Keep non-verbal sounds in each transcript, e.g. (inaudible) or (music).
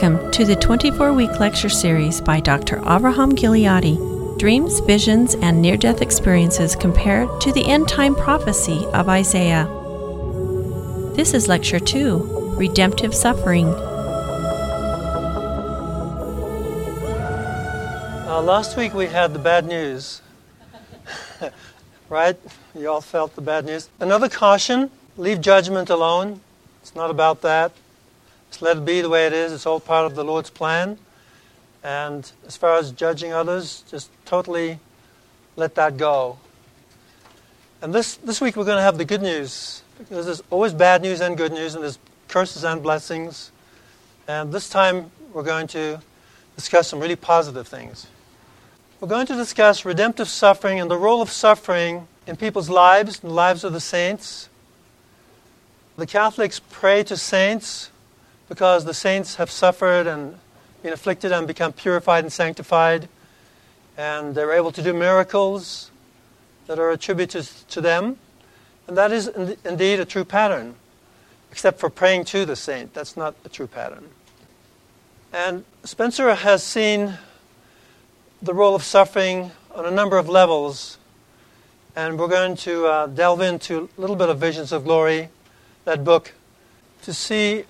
Welcome to the 24 week lecture series by Dr. Avraham Gileadi Dreams, Visions, and Near Death Experiences Compared to the End Time Prophecy of Isaiah. This is Lecture 2 Redemptive Suffering. Uh, last week we had the bad news. (laughs) right? You all felt the bad news. Another caution leave judgment alone. It's not about that. Just let it be the way it is. It's all part of the Lord's plan. And as far as judging others, just totally let that go. And this, this week we're going to have the good news. Because there's always bad news and good news, and there's curses and blessings. And this time we're going to discuss some really positive things. We're going to discuss redemptive suffering and the role of suffering in people's lives and the lives of the saints. The Catholics pray to saints because the saints have suffered and been afflicted and become purified and sanctified, and they're able to do miracles that are attributed to them. And that is indeed a true pattern, except for praying to the saint. That's not a true pattern. And Spencer has seen the role of suffering on a number of levels, and we're going to uh, delve into a little bit of Visions of Glory, that book, to see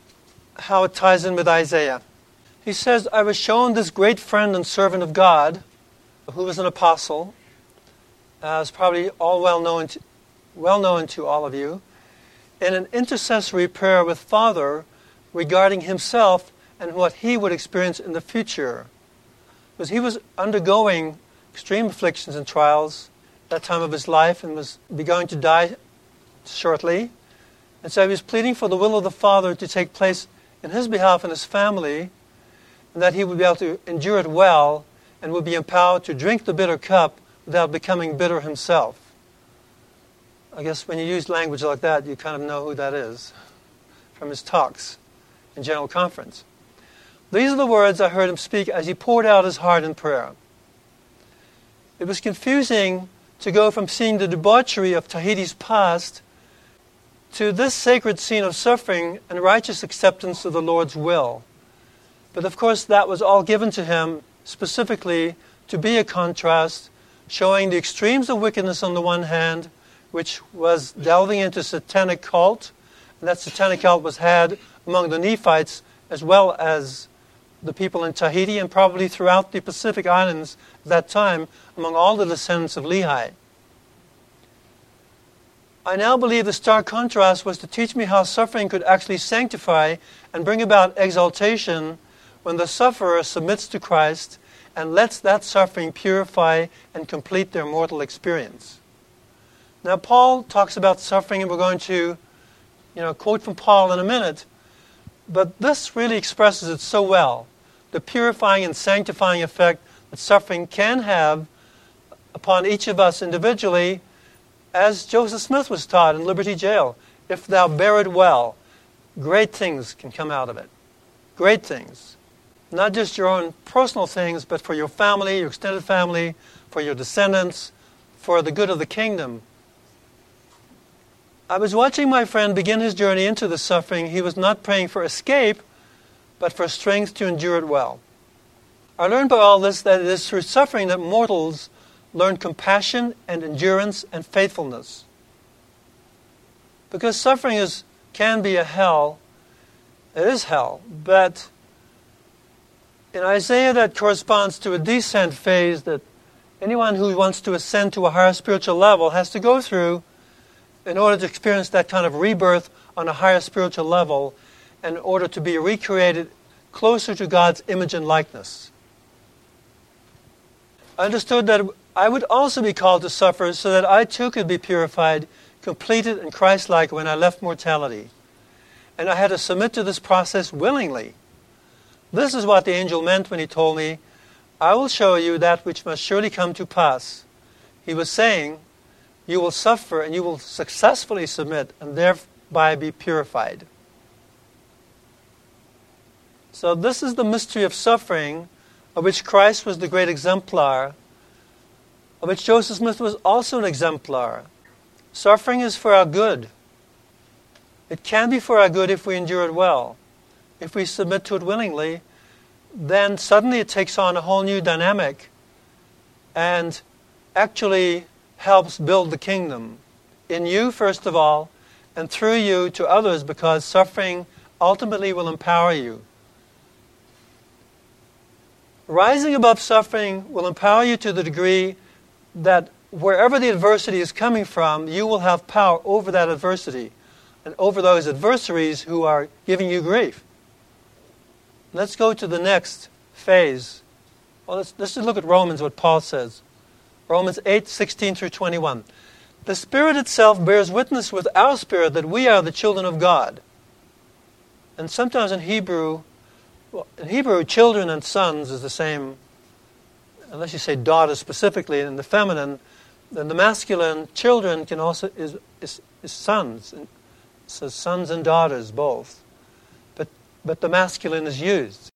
how it ties in with Isaiah. He says, I was shown this great friend and servant of God, who was an apostle, uh, as probably all well known to, well known to all of you, in an intercessory prayer with Father regarding himself and what he would experience in the future. Because he was undergoing extreme afflictions and trials at that time of his life and was going to die shortly. And so he was pleading for the will of the Father to take place in his behalf and his family, and that he would be able to endure it well and would be empowered to drink the bitter cup without becoming bitter himself. I guess when you use language like that, you kind of know who that is from his talks in General Conference. These are the words I heard him speak as he poured out his heart in prayer. It was confusing to go from seeing the debauchery of Tahiti's past to this sacred scene of suffering and righteous acceptance of the Lord's will. But of course, that was all given to him specifically to be a contrast, showing the extremes of wickedness on the one hand, which was delving into satanic cult, and that satanic cult was had among the Nephites as well as the people in Tahiti and probably throughout the Pacific Islands at that time among all the descendants of Lehi. I now believe the stark contrast was to teach me how suffering could actually sanctify and bring about exaltation when the sufferer submits to Christ and lets that suffering purify and complete their mortal experience. Now, Paul talks about suffering, and we're going to, you know, quote from Paul in a minute, but this really expresses it so well the purifying and sanctifying effect that suffering can have upon each of us individually as Joseph Smith was taught in Liberty Jail, if thou bear it well, great things can come out of it. Great things. Not just your own personal things, but for your family, your extended family, for your descendants, for the good of the kingdom. I was watching my friend begin his journey into the suffering. He was not praying for escape, but for strength to endure it well. I learned by all this that it is through suffering that mortals learn compassion and endurance and faithfulness. Because suffering is, can be a hell, it is hell, but in Isaiah that corresponds to a descent phase that anyone who wants to ascend to a higher spiritual level has to go through in order to experience that kind of rebirth on a higher spiritual level in order to be recreated closer to God's image and likeness. I understood that I would also be called to suffer so that I too could be purified, completed, and Christ like when I left mortality. And I had to submit to this process willingly. This is what the angel meant when he told me, I will show you that which must surely come to pass. He was saying, You will suffer and you will successfully submit and thereby be purified. So, this is the mystery of suffering, of which Christ was the great exemplar of which Joseph Smith was also an exemplar. Suffering is for our good. It can be for our good if we endure it well, if we submit to it willingly, then suddenly it takes on a whole new dynamic and actually helps build the kingdom in you, first of all, and through you to others because suffering ultimately will empower you. Rising above suffering will empower you to the degree that wherever the adversity is coming from, you will have power over that adversity and over those adversaries who are giving you grief. Let's go to the next phase. Well, let's, let's just look at Romans, what Paul says. Romans 8, 16 through 21. The Spirit itself bears witness with our spirit that we are the children of God. And sometimes in Hebrew, well, in Hebrew, children and sons is the same, unless you say daughter specifically. In the feminine, then the masculine, children can also is, is, is sons. It says sons and daughters both. But, but the masculine is used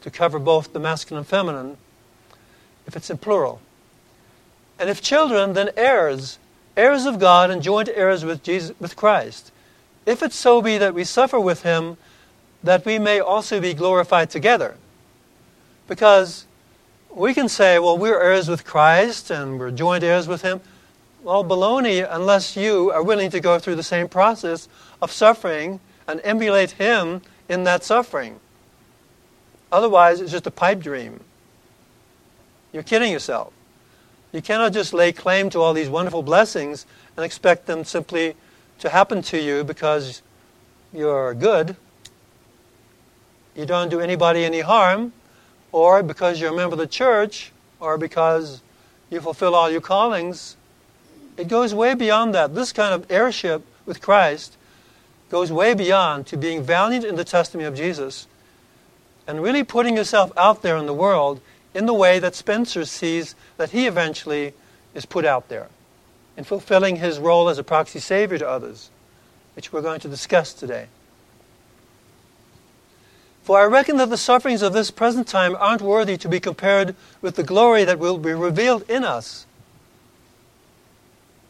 to cover both the masculine and feminine if it's in plural. And if children, then heirs, heirs of God and joint heirs with Jesus with Christ. If it so be that we suffer with him, that we may also be glorified together. Because we can say, well, we're heirs with Christ and we're joint heirs with him. Well, baloney, unless you are willing to go through the same process of suffering and emulate him in that suffering. Otherwise, it's just a pipe dream. You're kidding yourself. You cannot just lay claim to all these wonderful blessings and expect them simply to happen to you because you're good. You don't do anybody any harm, or because you're a member of the church, or because you fulfill all your callings. It goes way beyond that. This kind of heirship with Christ goes way beyond to being valiant in the testimony of Jesus and really putting yourself out there in the world in the way that Spencer sees that he eventually is put out there in fulfilling his role as a proxy savior to others, which we're going to discuss today. For I reckon that the sufferings of this present time aren't worthy to be compared with the glory that will be revealed in us.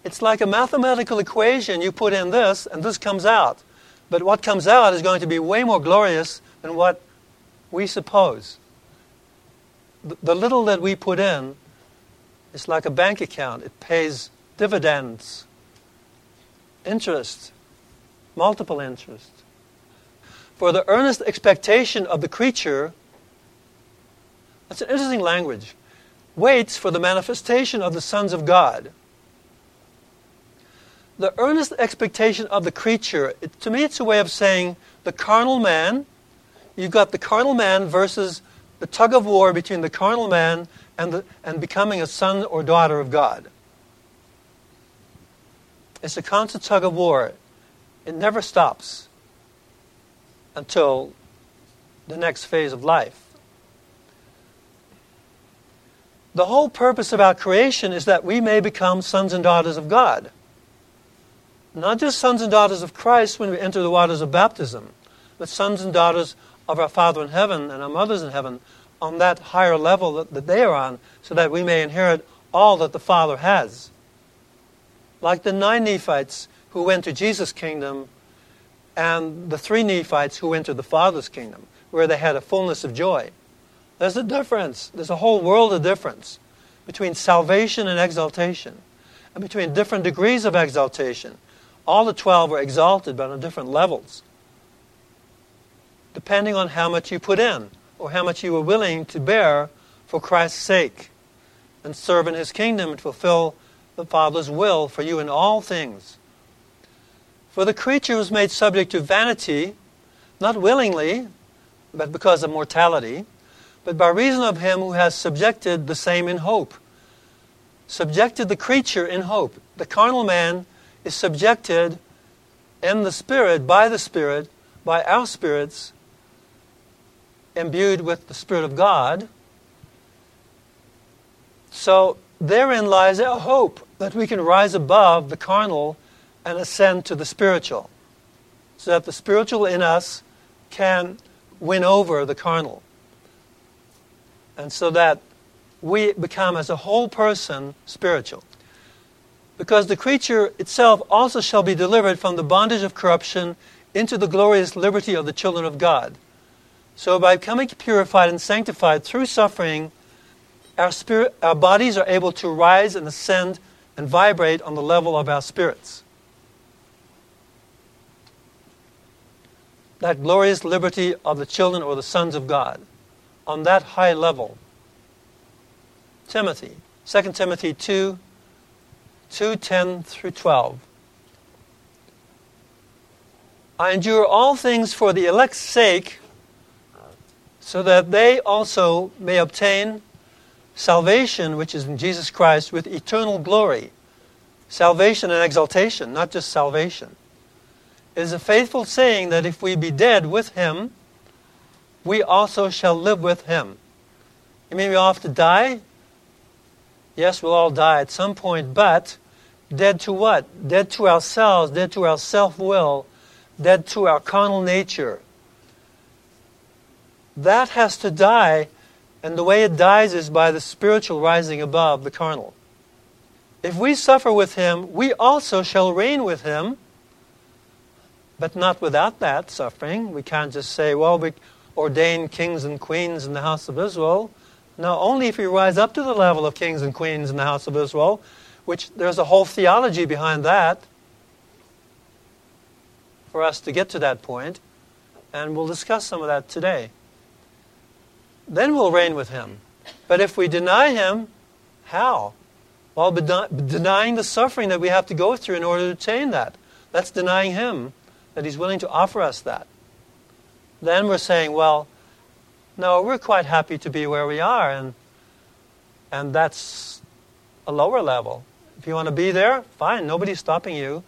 It's like a mathematical equation. You put in this, and this comes out. But what comes out is going to be way more glorious than what we suppose. The little that we put in is like a bank account, it pays dividends, interest, multiple interest. For the earnest expectation of the creature, that's an interesting language, waits for the manifestation of the sons of God. The earnest expectation of the creature, it, to me, it's a way of saying the carnal man. You've got the carnal man versus the tug of war between the carnal man and, the, and becoming a son or daughter of God. It's a constant tug of war. It never stops until the next phase of life. The whole purpose of our creation is that we may become sons and daughters of God. Not just sons and daughters of Christ when we enter the waters of baptism, but sons and daughters of our Father in heaven and our mothers in heaven on that higher level that, that they are on, so that we may inherit all that the Father has like the nine Nephites who went to Jesus' kingdom and the three Nephites who to the Father's kingdom, where they had a fullness of joy. There's a difference. There's a whole world of difference between salvation and exaltation, and between different degrees of exaltation. All the 12 were exalted, but on different levels, depending on how much you put in or how much you were willing to bear for Christ's sake and serve in his kingdom and fulfill the Father's will for you in all things. For the creature was made subject to vanity, not willingly, but because of mortality, but by reason of him who has subjected the same in hope. Subjected the creature in hope. The carnal man is subjected in the Spirit, by the Spirit, by our spirits, imbued with the Spirit of God. So therein lies our hope that we can rise above the carnal and ascend to the spiritual, so that the spiritual in us can win over the carnal. And so that we become, as a whole person, spiritual. Because the creature itself also shall be delivered from the bondage of corruption into the glorious liberty of the children of God. So, by becoming purified and sanctified through suffering, our, spirit, our bodies are able to rise and ascend and vibrate on the level of our spirits. That glorious liberty of the children or the sons of God on that high level. Timothy, 2 Timothy 2 2 10 through 12. I endure all things for the elect's sake, so that they also may obtain salvation, which is in Jesus Christ, with eternal glory. Salvation and exaltation, not just salvation. Is a faithful saying that if we be dead with him, we also shall live with him. You mean we all have to die? Yes, we'll all die at some point, but dead to what? Dead to ourselves, dead to our self will, dead to our carnal nature. That has to die, and the way it dies is by the spiritual rising above the carnal. If we suffer with him, we also shall reign with him, but not without that suffering. We can't just say, well, we ordain kings and queens in the house of Israel. No, only if we rise up to the level of kings and queens in the house of Israel, which there's a whole theology behind that for us to get to that point, and we'll discuss some of that today. Then we'll reign with him. But if we deny him, how? Well, denying the suffering that we have to go through in order to attain that. That's denying him, that he's willing to offer us that. Then we're saying, well, no, we're quite happy to be where we are, and, and that's a lower level. If you want to be there, fine, nobody's stopping you.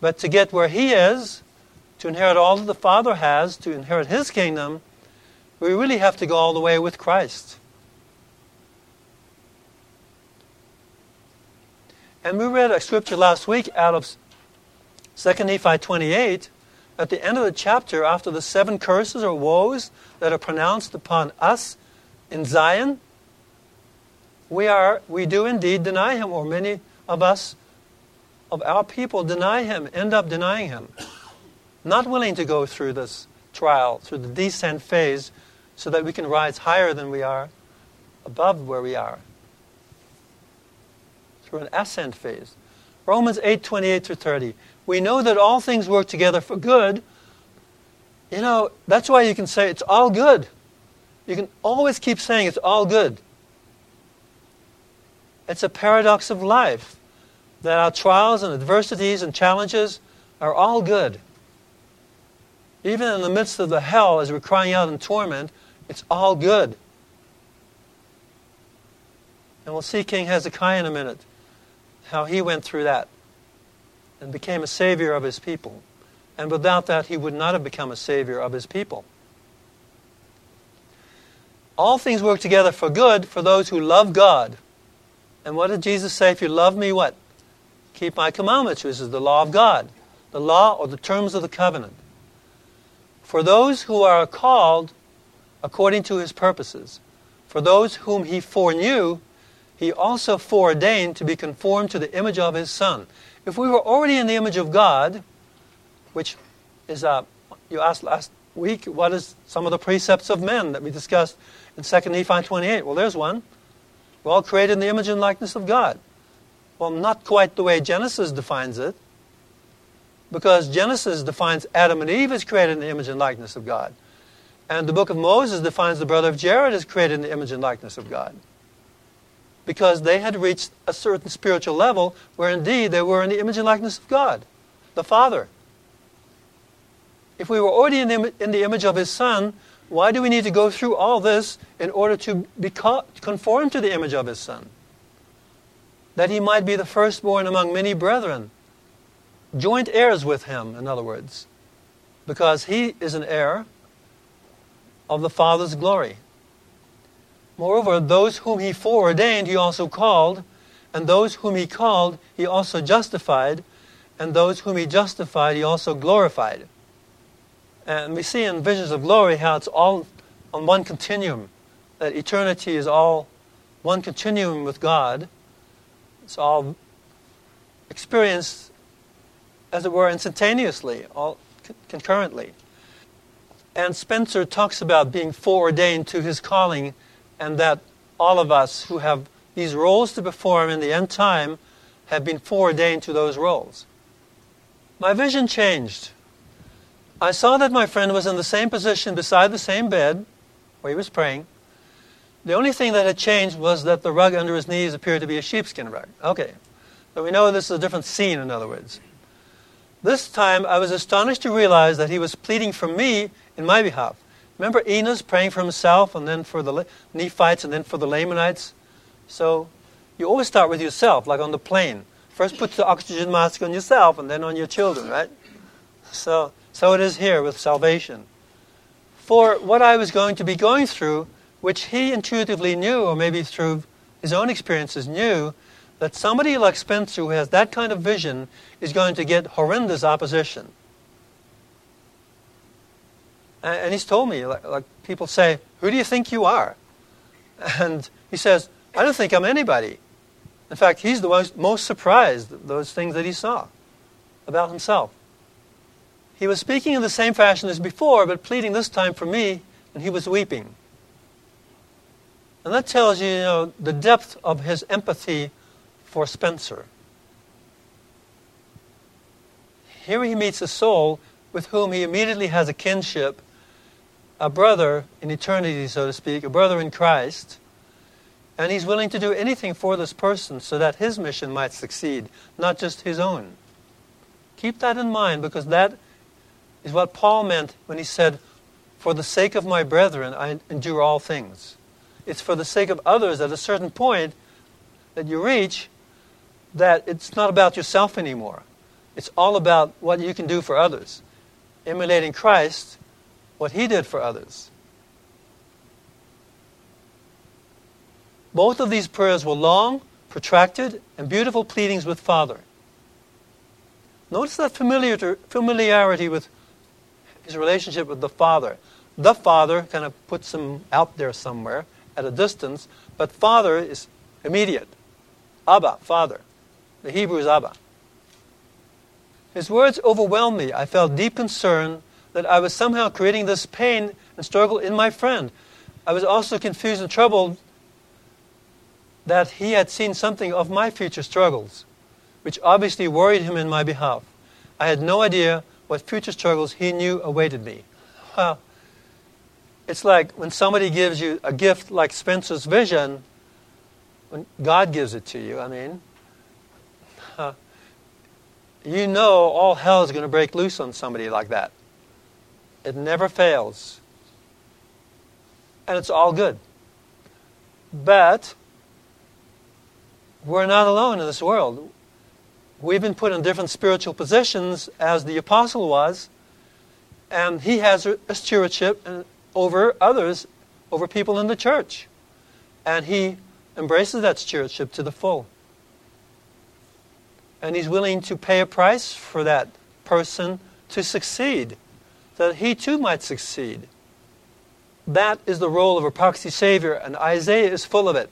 But to get where he is, to inherit all that the Father has, to inherit His kingdom, we really have to go all the way with Christ. And we read a scripture last week out of 2 Nephi 28. At the end of the chapter, after the seven curses or woes that are pronounced upon us in Zion, we, are, we do indeed deny Him, or many of us, of our people, deny Him, end up denying Him not willing to go through this trial, through the descent phase, so that we can rise higher than we are, above where we are, through an ascent phase. Romans 8 28 through 30. We know that all things work together for good. You know, that's why you can say it's all good. You can always keep saying it's all good. It's a paradox of life that our trials and adversities and challenges are all good. Even in the midst of the hell, as we're crying out in torment, it's all good. And we'll see King Hezekiah in a minute, how he went through that and became a savior of his people. And without that, he would not have become a savior of his people. All things work together for good for those who love God. And what did Jesus say? If you love me, what? Keep my commandments, which is the law of God, the law or the terms of the covenant for those who are called according to his purposes. For those whom he foreknew, he also foreordained to be conformed to the image of his Son. If we were already in the image of God, which is, uh, you asked last week, what is some of the precepts of men that we discussed in 2 Nephi 28? Well, there's one. We're all created in the image and likeness of God. Well, not quite the way Genesis defines it because Genesis defines Adam and Eve as created in the image and likeness of God. And the book of Moses defines the brother of Jared as created in the image and likeness of God. Because they had reached a certain spiritual level where indeed they were in the image and likeness of God, the Father. If we were already in the, in the image of His Son, why do we need to go through all this in order to be conformed to the image of His Son? That He might be the firstborn among many brethren joint heirs with him, in other words, because he is an heir of the Father's glory. Moreover, those whom he foreordained, he also called, and those whom he called, he also justified, and those whom he justified, he also glorified. And we see in Visions of Glory how it's all on one continuum, that eternity is all one continuum with God. It's all experienced as it were, instantaneously, all concurrently. And Spencer talks about being foreordained to his calling, and that all of us who have these roles to perform in the end time have been foreordained to those roles. My vision changed. I saw that my friend was in the same position beside the same bed where he was praying. The only thing that had changed was that the rug under his knees appeared to be a sheepskin rug. Okay. So we know this is a different scene, in other words. This time I was astonished to realize that he was pleading for me in my behalf. Remember Enos praying for himself and then for the Nephites and then for the Lamanites? So you always start with yourself, like on the plane. First put the oxygen mask on yourself and then on your children, right? So, so it is here with salvation. For what I was going to be going through, which he intuitively knew, or maybe through his own experiences knew, that somebody like Spencer who has that kind of vision is going to get horrendous opposition. And he's told me, like, like people say, Who do you think you are? And he says, I don't think I'm anybody. In fact, he's the most, most surprised at those things that he saw about himself. He was speaking in the same fashion as before, but pleading this time for me, and he was weeping. And that tells you, you know, the depth of his empathy for Spencer. Here he meets a soul with whom he immediately has a kinship, a brother in eternity, so to speak, a brother in Christ. And he's willing to do anything for this person so that his mission might succeed, not just his own. Keep that in mind because that is what Paul meant when he said, For the sake of my brethren, I endure all things. It's for the sake of others at a certain point that you reach that it's not about yourself anymore. It's all about what you can do for others, emulating Christ, what he did for others. Both of these prayers were long, protracted, and beautiful pleadings with Father. Notice that familiarity with his relationship with the Father. The Father kind of puts him out there somewhere at a distance, but Father is immediate. Abba, Father. The Hebrew is Abba. His words overwhelmed me. I felt deep concern that I was somehow creating this pain and struggle in my friend. I was also confused and troubled that he had seen something of my future struggles, which obviously worried him in my behalf. I had no idea what future struggles he knew awaited me. Well, it's like when somebody gives you a gift like Spencer's vision, when God gives it to you, I mean, uh, you know all hell is going to break loose on somebody like that. It never fails. And it's all good. But we're not alone in this world. We've been put in different spiritual positions as the apostle was, and he has a stewardship uh, over others, over people in the church. And he embraces that stewardship to the full and he's willing to pay a price for that person to succeed, that he too might succeed. That is the role of a proxy Savior, and Isaiah is full of it.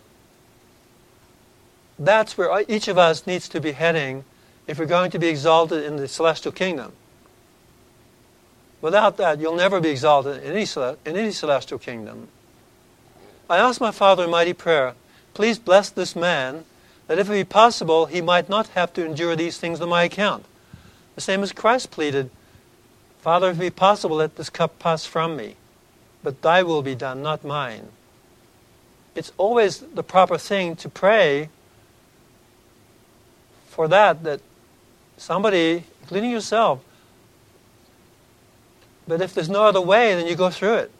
That's where each of us needs to be heading if we're going to be exalted in the celestial kingdom. Without that, you'll never be exalted in any, in any celestial kingdom. I asked my Father in mighty prayer, please bless this man that if it be possible, he might not have to endure these things on my account. The same as Christ pleaded, Father, if it be possible, let this cup pass from me, but thy will be done, not mine. It's always the proper thing to pray for that, that somebody, including yourself, but if there's no other way, then you go through it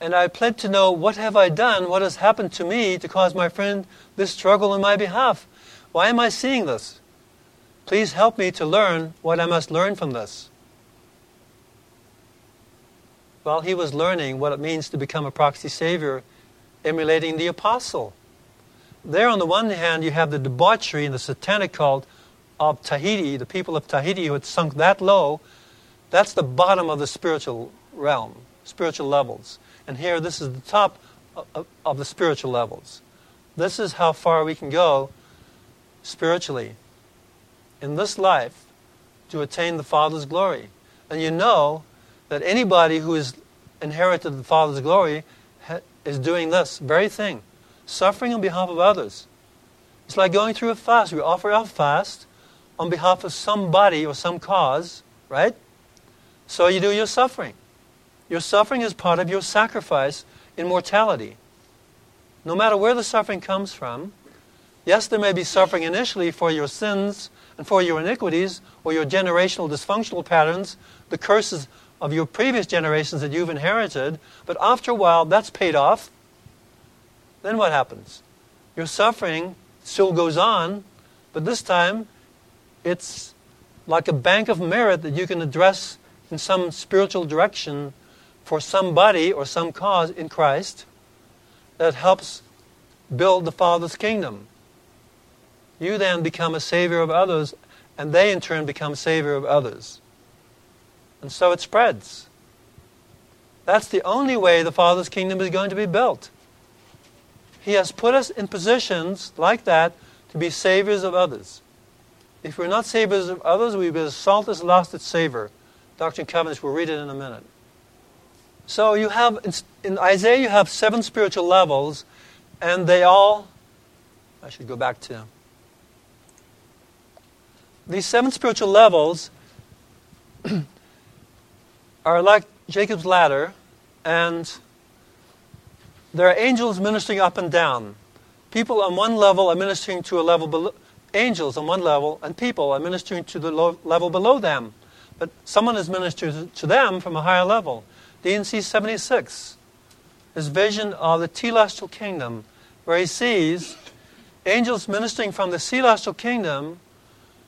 and I pled to know what have I done, what has happened to me to cause my friend this struggle in my behalf. Why am I seeing this? Please help me to learn what I must learn from this. While he was learning what it means to become a proxy savior, emulating the apostle. There, on the one hand, you have the debauchery and the satanic cult of Tahiti, the people of Tahiti who had sunk that low. That's the bottom of the spiritual realm, spiritual levels. And here, this is the top of, of the spiritual levels. This is how far we can go spiritually in this life to attain the Father's glory. And you know that anybody who has inherited the Father's glory is doing this very thing suffering on behalf of others. It's like going through a fast. We offer our fast on behalf of somebody or some cause, right? So you do your suffering. Your suffering is part of your sacrifice in mortality. No matter where the suffering comes from, yes, there may be suffering initially for your sins and for your iniquities or your generational dysfunctional patterns, the curses of your previous generations that you've inherited, but after a while that's paid off. Then what happens? Your suffering still goes on, but this time it's like a bank of merit that you can address in some spiritual direction for somebody or some cause in Christ that helps build the Father's kingdom. You then become a savior of others, and they in turn become savior of others. And so it spreads. That's the only way the Father's kingdom is going to be built. He has put us in positions like that to be saviors of others. If we're not saviors of others, be as salt has lost its savor. Doctrine and Covenants, we'll read it in a minute. So you have, in Isaiah, you have seven spiritual levels, and they all, I should go back to, these seven spiritual levels (clears throat) are like Jacob's ladder, and there are angels ministering up and down. People on one level are ministering to a level below, angels on one level, and people are ministering to the level below them. But someone is ministering to them from a higher level. D&C 76, his vision of the telestial kingdom, where he sees angels ministering from the celestial kingdom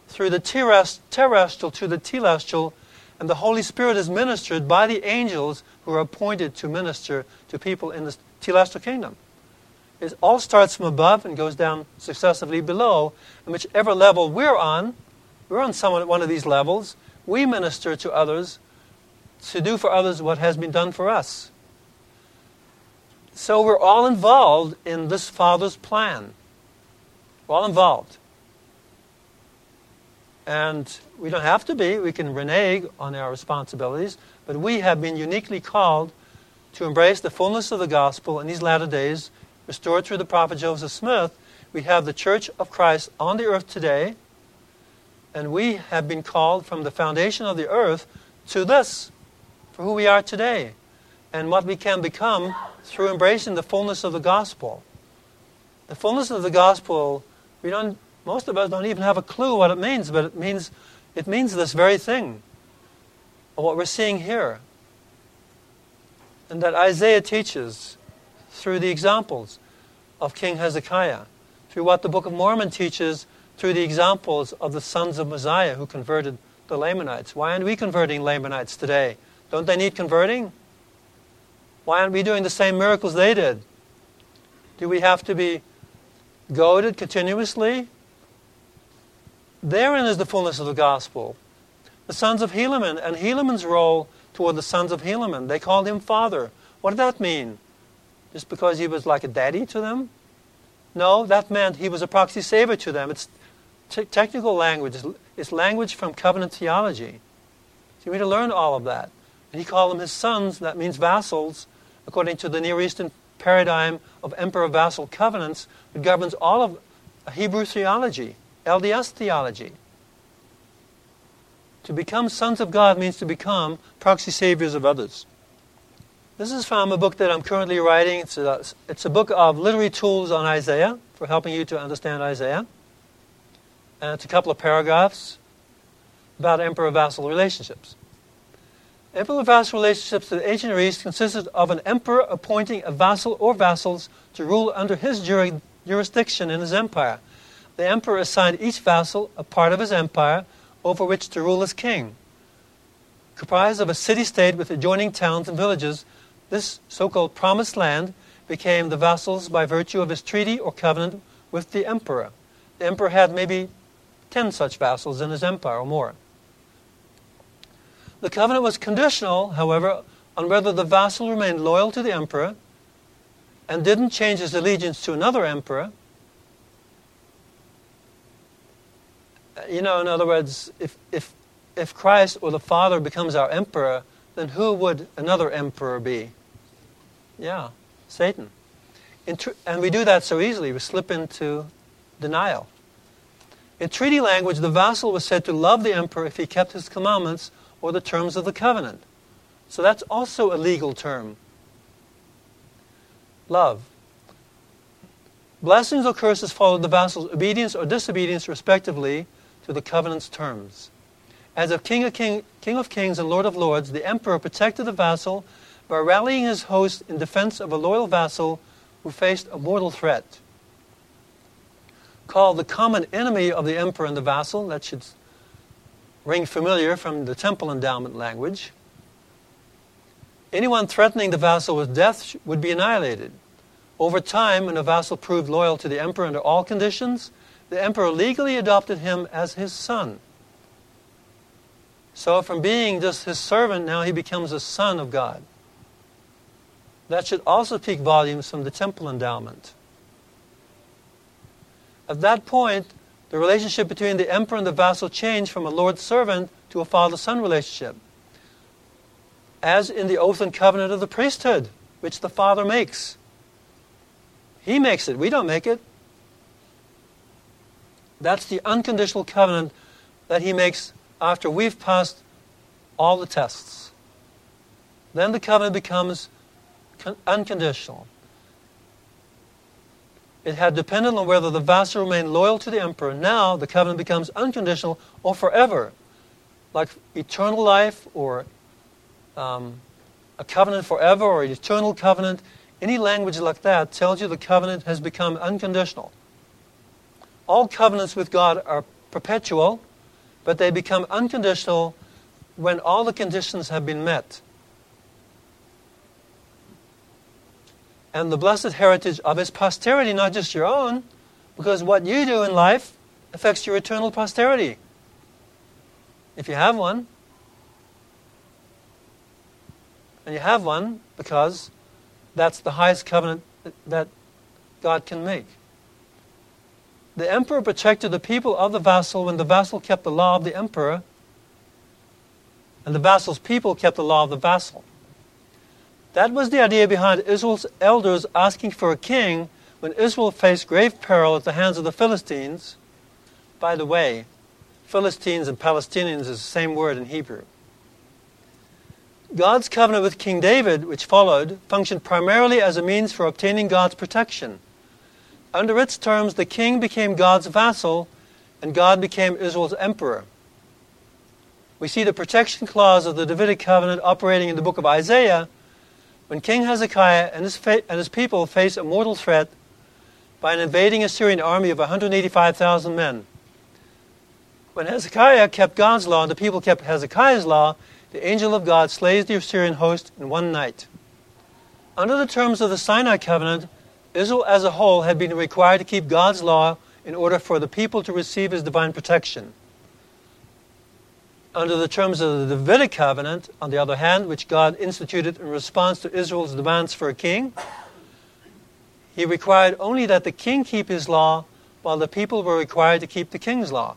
through the terrestrial to the telestial, and the Holy Spirit is ministered by the angels who are appointed to minister to people in the telestial kingdom. It all starts from above and goes down successively below, and whichever level we're on, we're on some, one of these levels, we minister to others to do for others what has been done for us. So we're all involved in this Father's plan. We're all involved. And we don't have to be. We can renege on our responsibilities. But we have been uniquely called to embrace the fullness of the gospel in these latter days, restored through the prophet Joseph Smith. We have the church of Christ on the earth today. And we have been called from the foundation of the earth to this for who we are today and what we can become through embracing the fullness of the gospel. The fullness of the gospel, we don't, most of us don't even have a clue what it means, but it means, it means this very thing, what we're seeing here. And that Isaiah teaches through the examples of King Hezekiah, through what the Book of Mormon teaches through the examples of the sons of Mosiah who converted the Lamanites. Why aren't we converting Lamanites today? Don't they need converting? Why aren't we doing the same miracles they did? Do we have to be goaded continuously? Therein is the fullness of the gospel. The sons of Helaman and Helaman's role toward the sons of Helaman. They called him father. What did that mean? Just because he was like a daddy to them? No, that meant he was a proxy savior to them. It's t- technical language, it's language from covenant theology. So you need to learn all of that. And he called them his sons, that means vassals, according to the Near Eastern paradigm of emperor vassal covenants that governs all of Hebrew theology, LDS theology. To become sons of God means to become proxy saviors of others. This is from a book that I'm currently writing. It's a, it's a book of literary tools on Isaiah for helping you to understand Isaiah. And it's a couple of paragraphs about emperor vassal relationships. Emperor vassal relationships in the ancient Near East consisted of an emperor appointing a vassal or vassals to rule under his jurisdiction in his empire. The emperor assigned each vassal a part of his empire over which to rule as king. Comprised of a city state with adjoining towns and villages, this so called promised land became the vassals by virtue of his treaty or covenant with the emperor. The emperor had maybe 10 such vassals in his empire or more. The covenant was conditional, however, on whether the vassal remained loyal to the emperor and didn't change his allegiance to another emperor. You know, in other words, if, if, if Christ or the Father becomes our emperor, then who would another emperor be? Yeah, Satan. And we do that so easily. We slip into denial. In treaty language, the vassal was said to love the emperor if he kept his commandments or the terms of the covenant. So that's also a legal term. Love. Blessings or curses followed the vassal's obedience or disobedience, respectively, to the covenant's terms. As a king of, king, king of kings and lord of lords, the emperor protected the vassal by rallying his host in defense of a loyal vassal who faced a mortal threat. Called the common enemy of the emperor and the vassal, that should ring familiar from the temple endowment language. Anyone threatening the vassal with death would be annihilated. Over time, when a vassal proved loyal to the emperor under all conditions, the emperor legally adopted him as his son. So, from being just his servant, now he becomes a son of God. That should also speak volumes from the temple endowment. At that point, the relationship between the emperor and the vassal changed from a lord servant to a father son relationship. As in the oath and covenant of the priesthood, which the father makes. He makes it, we don't make it. That's the unconditional covenant that he makes after we've passed all the tests. Then the covenant becomes unconditional. It had depended on whether the vassal remained loyal to the emperor. Now the covenant becomes unconditional or forever, like eternal life or um, a covenant forever or an eternal covenant. Any language like that tells you the covenant has become unconditional. All covenants with God are perpetual, but they become unconditional when all the conditions have been met. and the blessed heritage of his posterity, not just your own, because what you do in life affects your eternal posterity. If you have one, and you have one because that's the highest covenant that God can make. The emperor protected the people of the vassal when the vassal kept the law of the emperor, and the vassal's people kept the law of the vassal. That was the idea behind Israel's elders asking for a king when Israel faced grave peril at the hands of the Philistines. By the way, Philistines and Palestinians is the same word in Hebrew. God's covenant with King David, which followed, functioned primarily as a means for obtaining God's protection. Under its terms, the king became God's vassal, and God became Israel's emperor. We see the protection clause of the Davidic covenant operating in the book of Isaiah when King Hezekiah and his, fa- and his people face a mortal threat by an invading Assyrian army of 185,000 men. When Hezekiah kept God's law and the people kept Hezekiah's law, the angel of God slays the Assyrian host in one night. Under the terms of the Sinai covenant, Israel as a whole had been required to keep God's law in order for the people to receive his divine protection. Under the terms of the Davidic covenant, on the other hand, which God instituted in response to Israel's demands for a king, he required only that the king keep his law, while the people were required to keep the king's law.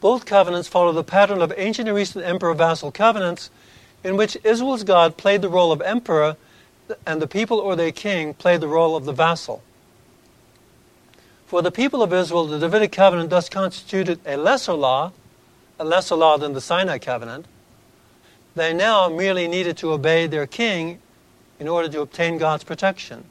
Both covenants follow the pattern of ancient and recent emperor vassal covenants, in which Israel's God played the role of emperor and the people or their king played the role of the vassal. For the people of Israel, the Davidic covenant thus constituted a lesser law, a lesser law than the Sinai covenant. They now merely needed to obey their king in order to obtain God's protection.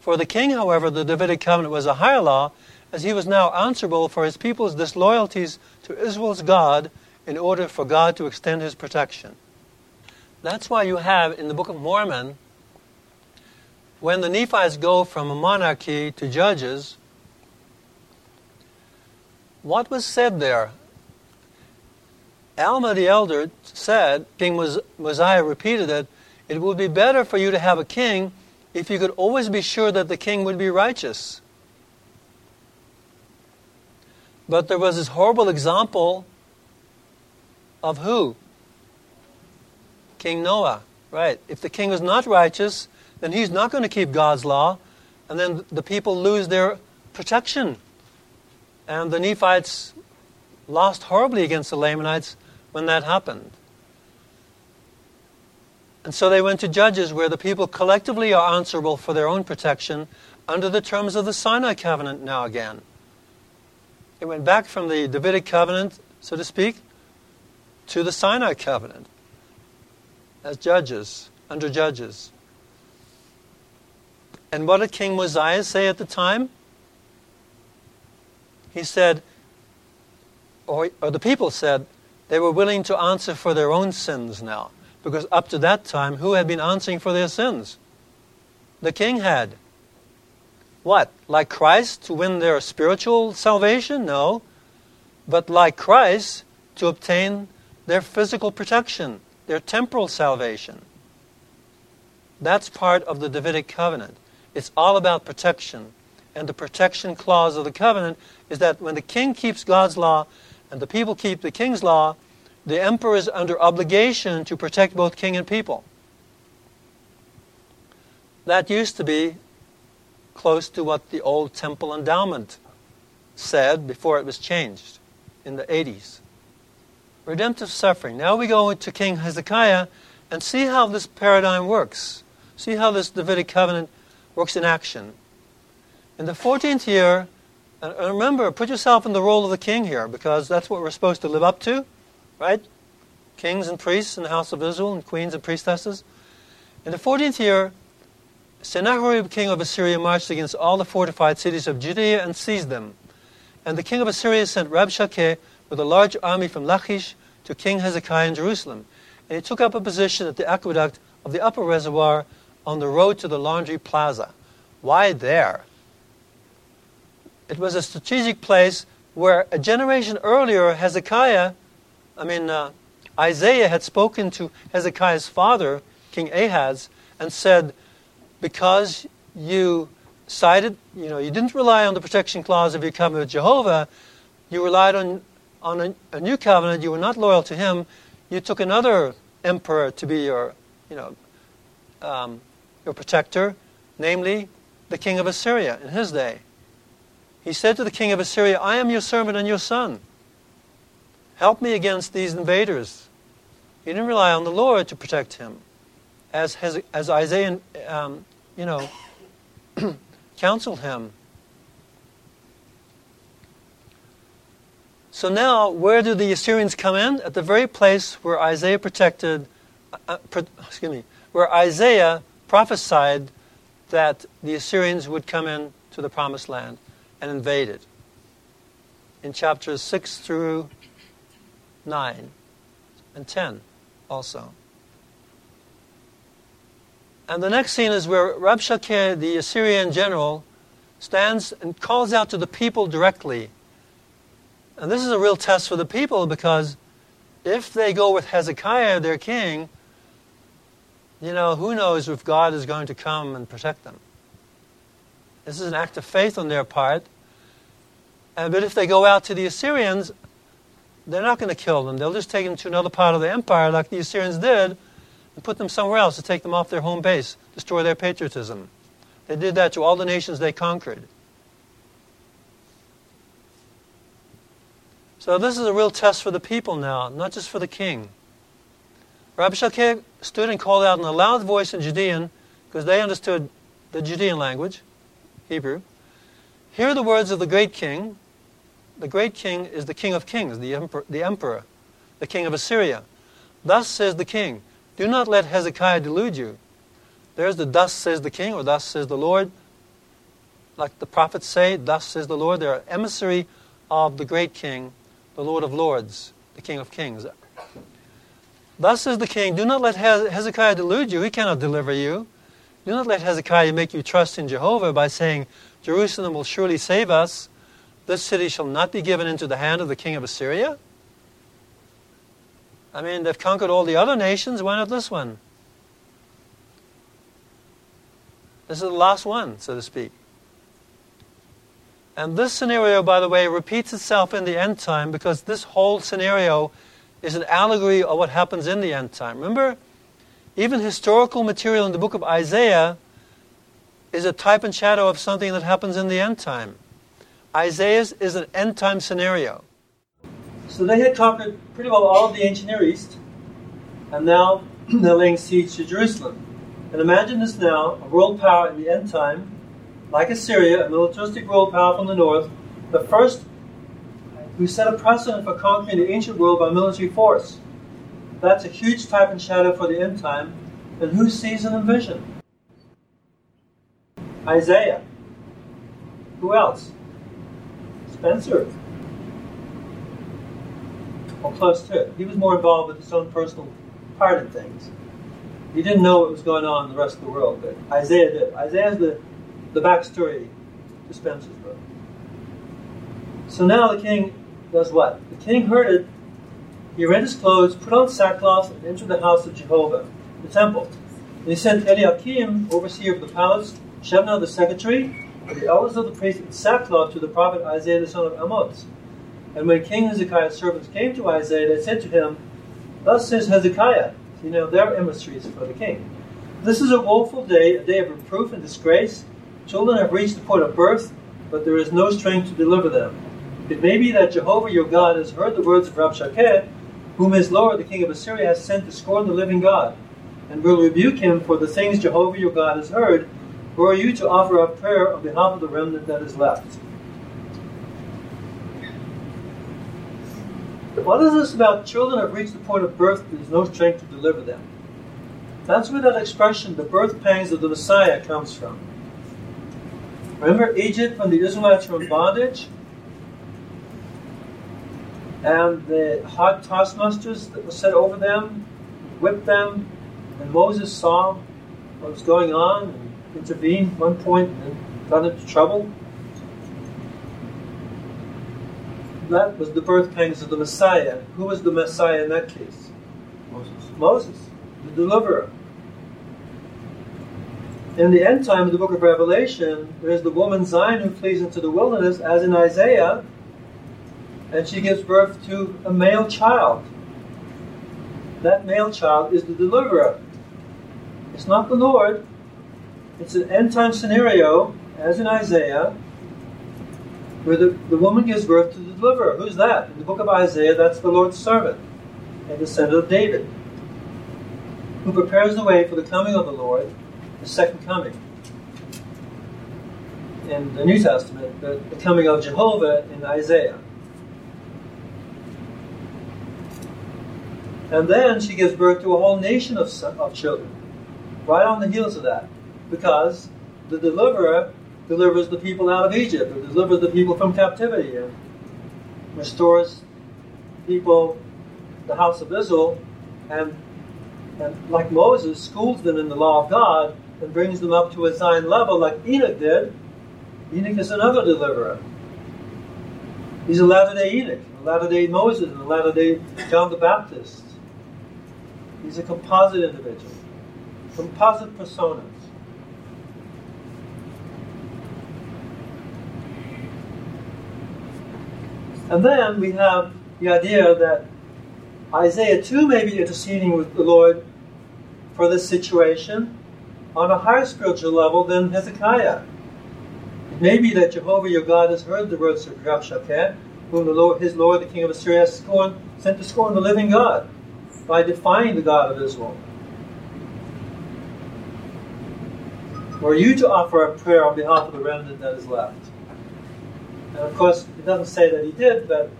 For the king, however, the Davidic covenant was a higher law, as he was now answerable for his people's disloyalties to Israel's God in order for God to extend his protection. That's why you have in the Book of Mormon when the Nephites go from a monarchy to judges, what was said there? Alma the elder said, King Mosiah repeated it, it would be better for you to have a king if you could always be sure that the king would be righteous. But there was this horrible example of who? King Noah, right? If the king is not righteous, then he's not going to keep God's law, and then the people lose their protection. And the Nephites lost horribly against the Lamanites when that happened. And so they went to Judges, where the people collectively are answerable for their own protection under the terms of the Sinai covenant now again. It went back from the Davidic covenant, so to speak, to the Sinai covenant as judges, under judges. And what did King Mosiah say at the time? He said, or, or the people said, they were willing to answer for their own sins now. Because up to that time, who had been answering for their sins? The king had. What? Like Christ to win their spiritual salvation? No. But like Christ to obtain their physical protection, their temporal salvation. That's part of the Davidic covenant. It's all about protection. And the protection clause of the covenant is that when the king keeps God's law and the people keep the king's law, the emperor is under obligation to protect both king and people. That used to be close to what the old temple endowment said before it was changed in the 80s. Redemptive suffering. Now we go to King Hezekiah and see how this paradigm works. See how this Davidic covenant works in action. In the 14th year, and remember, put yourself in the role of the king here, because that's what we're supposed to live up to right? Kings and priests in the house of Israel and queens and priestesses. In the 14th year, Sennacherib, king of Assyria, marched against all the fortified cities of Judea and seized them. And the king of Assyria sent Rabshakeh with a large army from Lachish to King Hezekiah in Jerusalem. And he took up a position at the aqueduct of the upper reservoir on the road to the laundry plaza. Why there? It was a strategic place where a generation earlier, Hezekiah I mean, uh, Isaiah had spoken to Hezekiah's father, King Ahaz, and said, Because you sided, you know, you didn't rely on the protection clause of your covenant with Jehovah, you relied on, on a, a new covenant, you were not loyal to him, you took another emperor to be your, you know, um, your protector, namely the king of Assyria in his day. He said to the king of Assyria, I am your servant and your son. Help me against these invaders. He didn't rely on the Lord to protect him. As, as, as Isaiah, um, you know, (clears throat) counseled him. So now, where do the Assyrians come in? At the very place where Isaiah protected, uh, uh pro, excuse me, where Isaiah prophesied that the Assyrians would come in to the promised land and invade it. In chapters 6 through 9, and 10 also. And the next scene is where Rabshakeh, the Assyrian general, stands and calls out to the people directly. And this is a real test for the people because if they go with Hezekiah, their king, you know, who knows if God is going to come and protect them. This is an act of faith on their part. Uh, but if they go out to the Assyrians, they're not going to kill them. They'll just take them to another part of the empire, like the Assyrians did, and put them somewhere else to take them off their home base, destroy their patriotism. They did that to all the nations they conquered. So this is a real test for the people now, not just for the king. Rabbi Rabshakeh stood and called out in a loud voice in Judean, because they understood the Judean language, Hebrew. Hear the words of the great king, the great king is the king of kings, the emperor, the emperor, the king of Assyria. Thus says the king, do not let Hezekiah delude you. There's the thus says the king, or thus says the Lord. Like the prophets say, thus says the Lord. They're emissary of the great king, the Lord of lords, the king of kings. Thus says the king, do not let Hezekiah delude you. He cannot deliver you. Do not let Hezekiah make you trust in Jehovah by saying, Jerusalem will surely save us this city shall not be given into the hand of the king of Assyria? I mean, they've conquered all the other nations. Why not this one? This is the last one, so to speak. And this scenario, by the way, repeats itself in the end time because this whole scenario is an allegory of what happens in the end time. Remember, even historical material in the book of Isaiah is a type and shadow of something that happens in the end time. Isaiah's is an end time scenario. So they had conquered pretty well all of the ancient Near East, and now (clears throat) they're laying siege to Jerusalem. And imagine this now a world power in the end time, like Assyria, a militaristic world power from the north, the first who set a precedent for conquering the ancient world by military force. That's a huge type and shadow for the end time. And who sees and vision? Isaiah. Who else? Spencer. Or close to it. He was more involved with his own personal part of things. He didn't know what was going on in the rest of the world, but Isaiah did. Isaiah's the, the backstory to Spencer's book. So now the king does what? The king heard it. He rent his clothes, put on sackcloth, and entered the house of Jehovah, the temple. And he sent Eliakim, overseer of the palace, Shebna the secretary, and the elders of the priests in sackcloth to the prophet Isaiah the son of Amoz. And when King Hezekiah's servants came to Isaiah, they said to him, Thus says Hezekiah, you know, their emissaries for the king. This is a woeful day, a day of reproof and disgrace. Children have reached the point of birth, but there is no strength to deliver them. It may be that Jehovah your God has heard the words of Rabshakeh, whom his lord, the king of Assyria, has sent to scorn the living God, and will rebuke him for the things Jehovah your God has heard, or are you to offer up prayer on behalf of the remnant that is left? What is this about children have reached the point of birth, there is no strength to deliver them? That's where that expression, the birth pangs of the Messiah, comes from. Remember Egypt when the Israelites were in bondage? And the hot taskmasters that were set over them whipped them, and Moses saw what was going on and intervened at one point and got into trouble. That was the birth pangs of the Messiah. Who was the Messiah in that case? Moses. Moses, the deliverer. In the end time of the book of Revelation, there is the woman Zion who flees into the wilderness, as in Isaiah, and she gives birth to a male child. That male child is the deliverer. It's not the Lord. It's an end time scenario, as in Isaiah, where the, the woman gives birth to the deliverer. Who's that? In the book of Isaiah, that's the Lord's servant, a descendant of David, who prepares the way for the coming of the Lord, the second coming. In the New Testament, the, the coming of Jehovah in Isaiah. And then she gives birth to a whole nation of, of children, right on the heels of that, because the deliverer delivers the people out of Egypt, or delivers the people from captivity, and restores people, the house of Israel, and, and like Moses, schools them in the law of God and brings them up to a Zion level, like Enoch did. Enoch is another deliverer. He's a latter day Enoch, a latter day Moses, and a latter day John the Baptist. He's a composite individual, composite personas. And then we have the idea that Isaiah too may be interceding with the Lord for this situation on a higher spiritual level than Hezekiah. It may be that Jehovah your God has heard the words of Rabshakeh, whom the Lord, his Lord, the king of Assyria, has scorned, sent to scorn the living God by defying the God of Israel. Or you to offer a prayer on behalf of the remnant that is left. And of course, it doesn't say that he did, but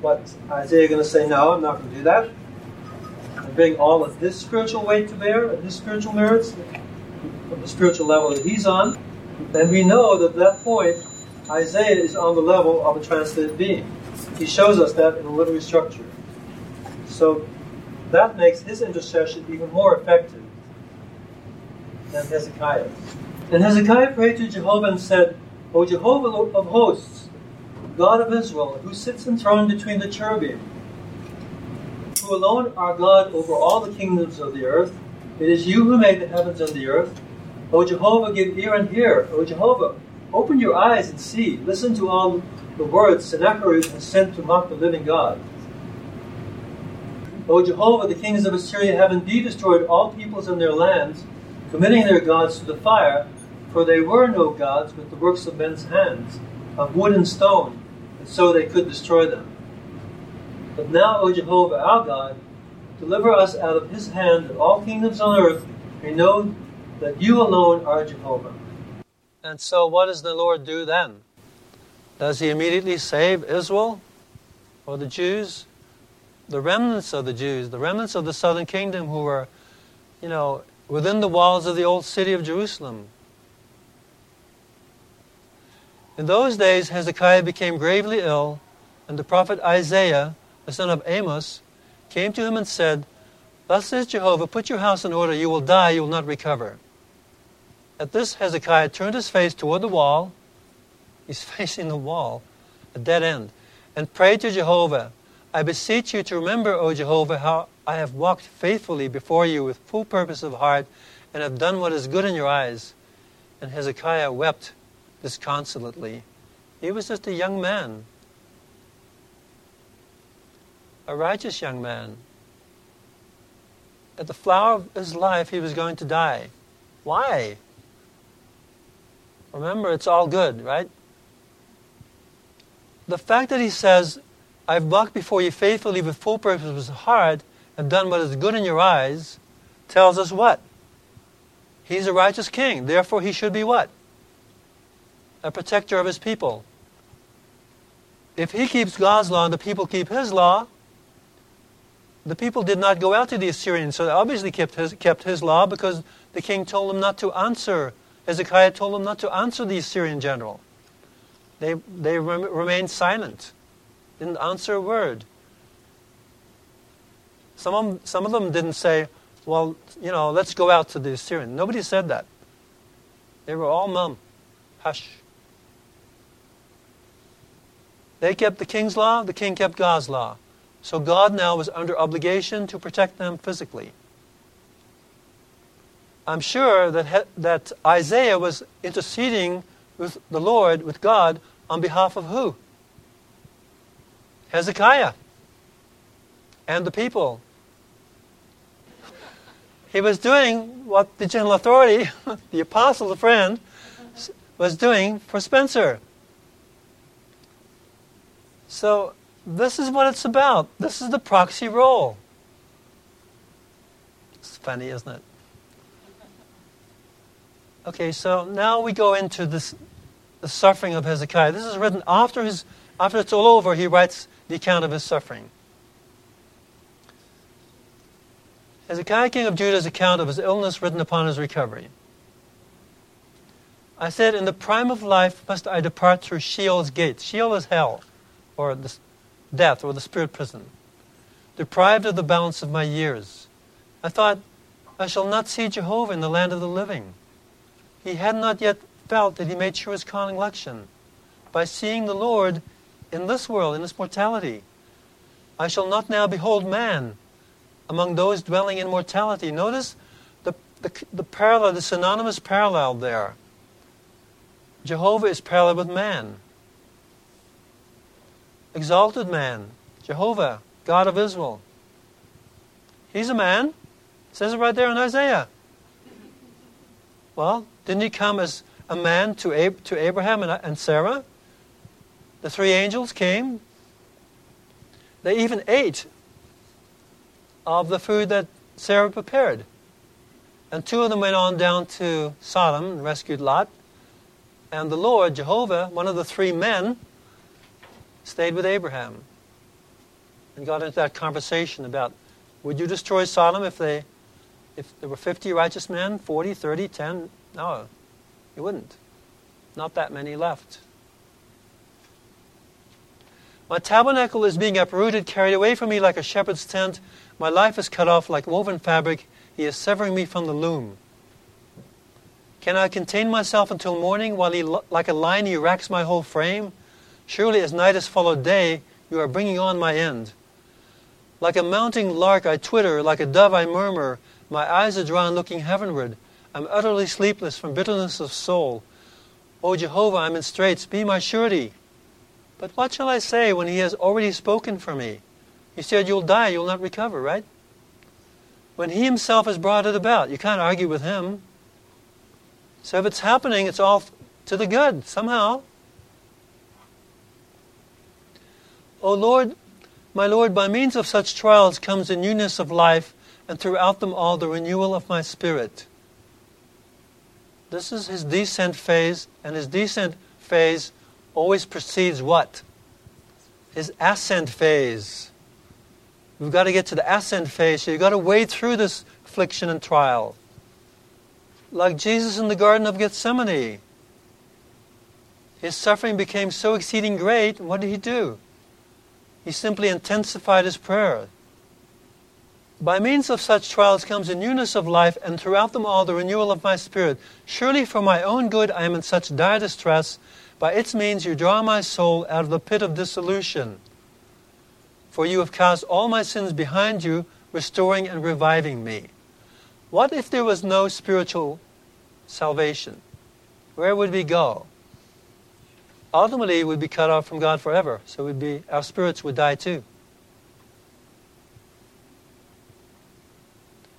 what Isaiah is going to say, no, I'm not going to do that. And bring all of this spiritual weight to bear and his spiritual merits from the spiritual level that he's on. And we know that at that point, Isaiah is on the level of a translated being. He shows us that in the literary structure. So that makes his intercession even more effective than Hezekiah. And Hezekiah prayed to Jehovah and said, O Jehovah of hosts, God of Israel, who sits enthroned between the cherubim, who alone are God over all the kingdoms of the earth, it is you who made the heavens and the earth. O Jehovah, give ear and hear. O Jehovah, open your eyes and see. Listen to all the words Sennacherib has sent to mock the living God. O Jehovah, the kings of Assyria have indeed destroyed all peoples and their lands, committing their gods to the fire, for they were no gods but the works of men's hands, of wood and stone, and so they could destroy them. But now, O Jehovah our God, deliver us out of his hand, that all kingdoms on earth may know that you alone are Jehovah. And so, what does the Lord do then? Does he immediately save Israel or the Jews? The remnants of the Jews, the remnants of the southern kingdom who were, you know, within the walls of the old city of Jerusalem. In those days, Hezekiah became gravely ill, and the prophet Isaiah, the son of Amoz, came to him and said, Thus says Jehovah, put your house in order, you will die, you will not recover. At this, Hezekiah turned his face toward the wall. He's (laughs) facing the wall, a dead end, and prayed to Jehovah, I beseech you to remember, O Jehovah, how I have walked faithfully before you with full purpose of heart and have done what is good in your eyes. And Hezekiah wept disconsolately. He was just a young man, a righteous young man. At the flower of his life, he was going to die. Why? Remember, it's all good, right? The fact that he says, I've walked before you faithfully with full purpose of heart and done what is good in your eyes, tells us what? He's a righteous king. Therefore, he should be what? A protector of his people. If he keeps God's law and the people keep his law, the people did not go out to the Assyrians, so they obviously kept his, kept his law because the king told them not to answer. Hezekiah told them not to answer the Assyrian general. They, they rem- remained silent, didn't answer a word. Some of, some of them didn't say, well, you know, let's go out to the Assyrian. Nobody said that. They were all mum. Hush. They kept the king's law, the king kept God's law. So God now was under obligation to protect them physically. I'm sure that, that Isaiah was interceding with the Lord, with God, on behalf of who? Hezekiah and the people. He was doing what the general authority, (laughs) the apostle, the friend, was doing for Spencer. So this is what it's about. This is the proxy role. It's funny, isn't it? Okay, so now we go into this, the suffering of Hezekiah. This is written after his, after it's all over. He writes the account of his suffering. Hezekiah, king of Judah's account of his illness written upon his recovery. I said, In the prime of life must I depart through Sheol's gates. Sheol is hell, or the death or the spirit prison, deprived of the balance of my years. I thought, I shall not see Jehovah in the land of the living. He had not yet felt that he made sure his calling election by seeing the Lord in this world, in this mortality. I shall not now behold man among those dwelling in mortality. Notice the, the, the parallel, the synonymous parallel there. Jehovah is parallel with man exalted man, Jehovah, God of Israel. He's a man. Says it right there in Isaiah. Well, didn't he come as a man to, Ab- to Abraham and, and Sarah? The three angels came. They even ate of the food that Sarah prepared. And two of them went on down to Sodom and rescued Lot. And the Lord, Jehovah, one of the three men, stayed with Abraham and got into that conversation about would you destroy Sodom if they if there were 50 righteous men, 40, 30, 10? No, you wouldn't. Not that many left. My tabernacle is being uprooted, carried away from me like a shepherd's tent. My life is cut off like woven fabric. He is severing me from the loom. Can I contain myself until morning while he, like a lion, he racks my whole frame? Surely as night has followed day, you are bringing on my end. Like a mounting lark I twitter, like a dove I murmur, my eyes are drawn looking heavenward. I'm utterly sleepless from bitterness of soul. O Jehovah, I'm in straits, be my surety. But what shall I say when he has already spoken for me? He said, You'll die, you'll not recover, right? When he himself has brought it about, you can't argue with him. So if it's happening, it's all to the good, somehow. O Lord, My Lord, by means of such trials comes the newness of life, and throughout them all the renewal of my spirit. This is his descent phase, and his descent phase always precedes what? His ascent phase. We've got to get to the ascent phase, so you've got to wade through this affliction and trial. Like Jesus in the Garden of Gethsemane. His suffering became so exceeding great, what did he do? He simply intensified his prayer. By means of such trials comes a newness of life, and throughout them all the renewal of my spirit. Surely for my own good I am in such dire distress. By its means you draw my soul out of the pit of dissolution. For you have cast all my sins behind you, restoring and reviving me. What if there was no spiritual salvation? Where would we go? Ultimately, we'd be cut off from God forever. So we'd be, our spirits would die too.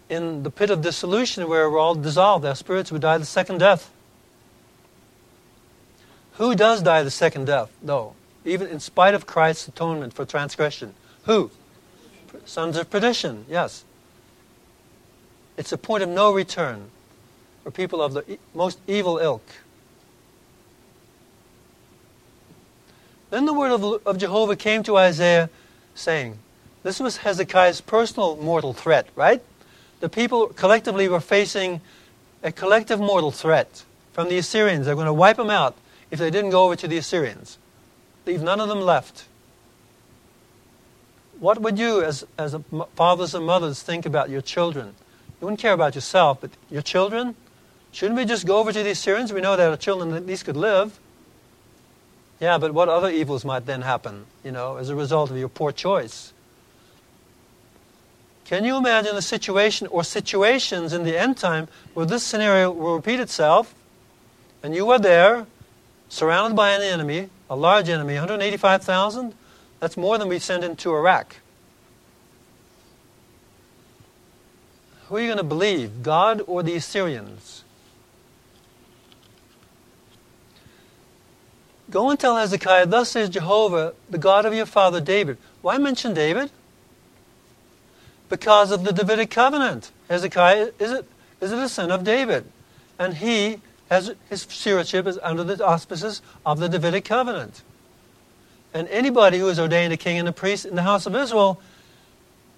In the pit of dissolution, where we're all dissolved, our spirits would die the second death. Who does die the second death, though? Even in spite of Christ's atonement for transgression. Who? Sons of perdition, yes. It's a point of no return for people of the most evil ilk. Then the word of, of Jehovah came to Isaiah, saying, This was Hezekiah's personal mortal threat, right? The people collectively were facing a collective mortal threat from the Assyrians. They're going to wipe them out if they didn't go over to the Assyrians. Leave none of them left. What would you, as, as fathers and mothers, think about your children? You wouldn't care about yourself, but your children? Shouldn't we just go over to the Assyrians? We know that our children at least could live. Yeah, but what other evils might then happen, you know, as a result of your poor choice? Can you imagine a situation or situations in the end time where this scenario will repeat itself and you are there, surrounded by an enemy, a large enemy, 185,000? That's more than we sent into Iraq. Who are you going to believe, God or the Assyrians? Go and tell Hezekiah, Thus says Jehovah, the God of your father David. Why mention David? Because of the Davidic covenant. Hezekiah is it is it a son of David, and he has his stewardship is under the auspices of the Davidic covenant. And anybody who is ordained a king and a priest in the house of Israel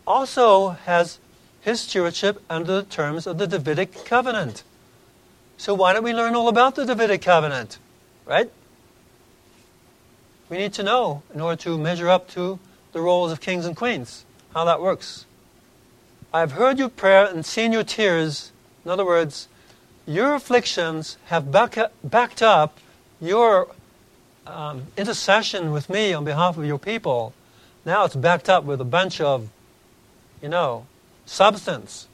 also has his stewardship under the terms of the Davidic covenant. So why don't we learn all about the Davidic covenant? Right? We need to know in order to measure up to the roles of kings and queens, how that works. I've heard your prayer and seen your tears. In other words, your afflictions have back, backed up your um, intercession with me on behalf of your people. Now it's backed up with a bunch of, you know, substance.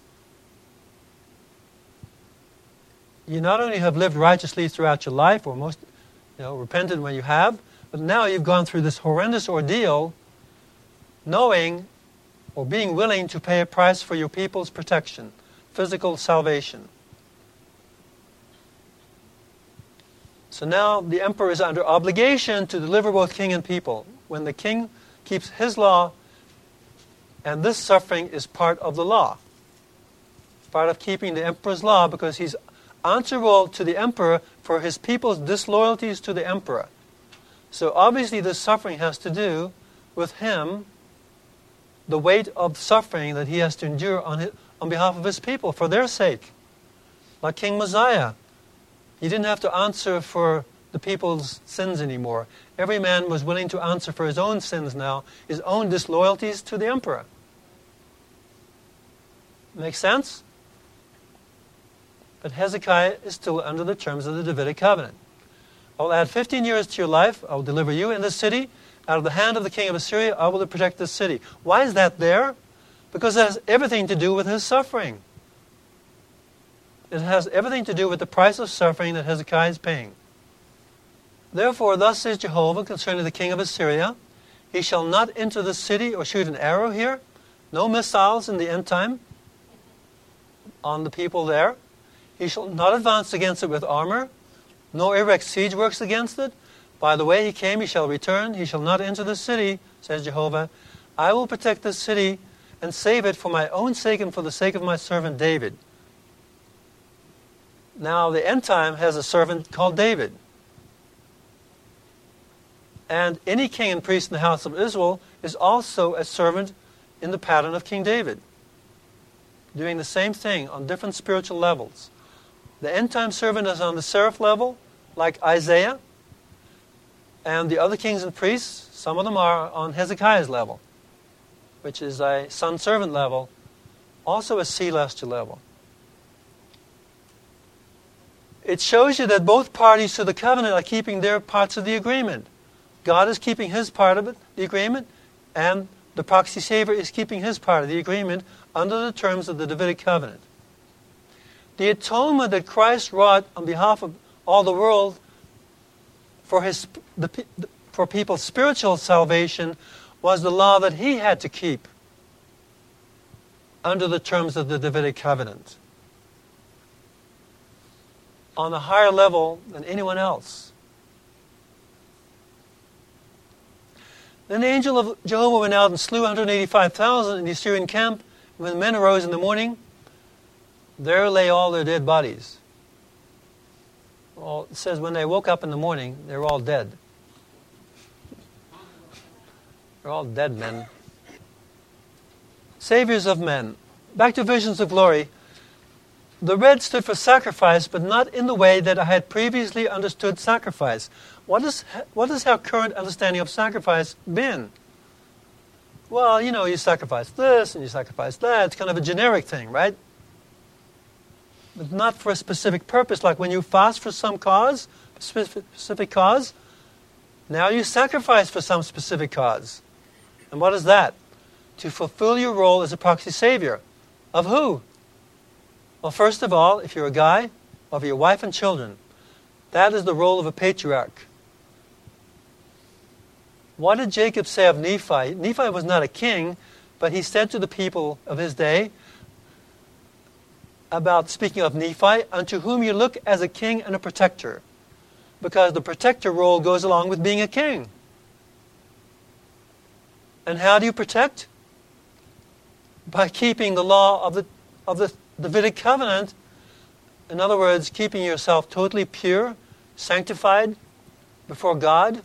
You not only have lived righteously throughout your life, or most, you know, repented when you have, but now you've gone through this horrendous ordeal knowing or being willing to pay a price for your people's protection, physical salvation. So now the emperor is under obligation to deliver both king and people. When the king keeps his law, and this suffering is part of the law, part of keeping the emperor's law, because he's answerable to the emperor for his people's disloyalties to the emperor. So obviously, this suffering has to do with him, the weight of suffering that he has to endure on, his, on behalf of his people for their sake. Like King Mosiah, he didn't have to answer for the people's sins anymore. Every man was willing to answer for his own sins now, his own disloyalties to the emperor. Make sense? But Hezekiah is still under the terms of the Davidic covenant. I will add 15 years to your life. I will deliver you in this city. Out of the hand of the king of Assyria, I will protect this city. Why is that there? Because it has everything to do with his suffering. It has everything to do with the price of suffering that Hezekiah is paying. Therefore, thus says Jehovah concerning the king of Assyria He shall not enter the city or shoot an arrow here, no missiles in the end time on the people there. He shall not advance against it with armor, nor erect siege works against it. By the way he came, he shall return. He shall not enter the city, says Jehovah. I will protect this city and save it for my own sake and for the sake of my servant David. Now, the end time has a servant called David. And any king and priest in the house of Israel is also a servant in the pattern of King David, doing the same thing on different spiritual levels. The end time servant is on the seraph level, like Isaiah, and the other kings and priests, some of them are on Hezekiah's level, which is a son servant level, also a celestial level. It shows you that both parties to the covenant are keeping their parts of the agreement. God is keeping his part of it, the agreement, and the proxy savior is keeping his part of the agreement under the terms of the Davidic covenant. The atonement that Christ wrought on behalf of all the world for, his, the, for people's spiritual salvation was the law that he had to keep under the terms of the Davidic covenant on a higher level than anyone else. Then the angel of Jehovah went out and slew 185,000 in the Assyrian camp. When the men arose in the morning, there lay all their dead bodies. Well, it says when they woke up in the morning, they were all dead. They're all dead men. Saviors of men. Back to visions of glory. The red stood for sacrifice, but not in the way that I had previously understood sacrifice. What is, what is our current understanding of sacrifice been? Well, you know, you sacrifice this and you sacrifice that. It's kind of a generic thing, right? But not for a specific purpose. Like when you fast for some cause, specific cause, now you sacrifice for some specific cause. And what is that? To fulfill your role as a proxy savior. Of who? Well, first of all, if you're a guy, of your wife and children. That is the role of a patriarch. What did Jacob say of Nephi? Nephi was not a king, but he said to the people of his day, about speaking of Nephi, unto whom you look as a king and a protector, because the protector role goes along with being a king. And how do you protect? By keeping the law of the, of the Davidic covenant. In other words, keeping yourself totally pure, sanctified before God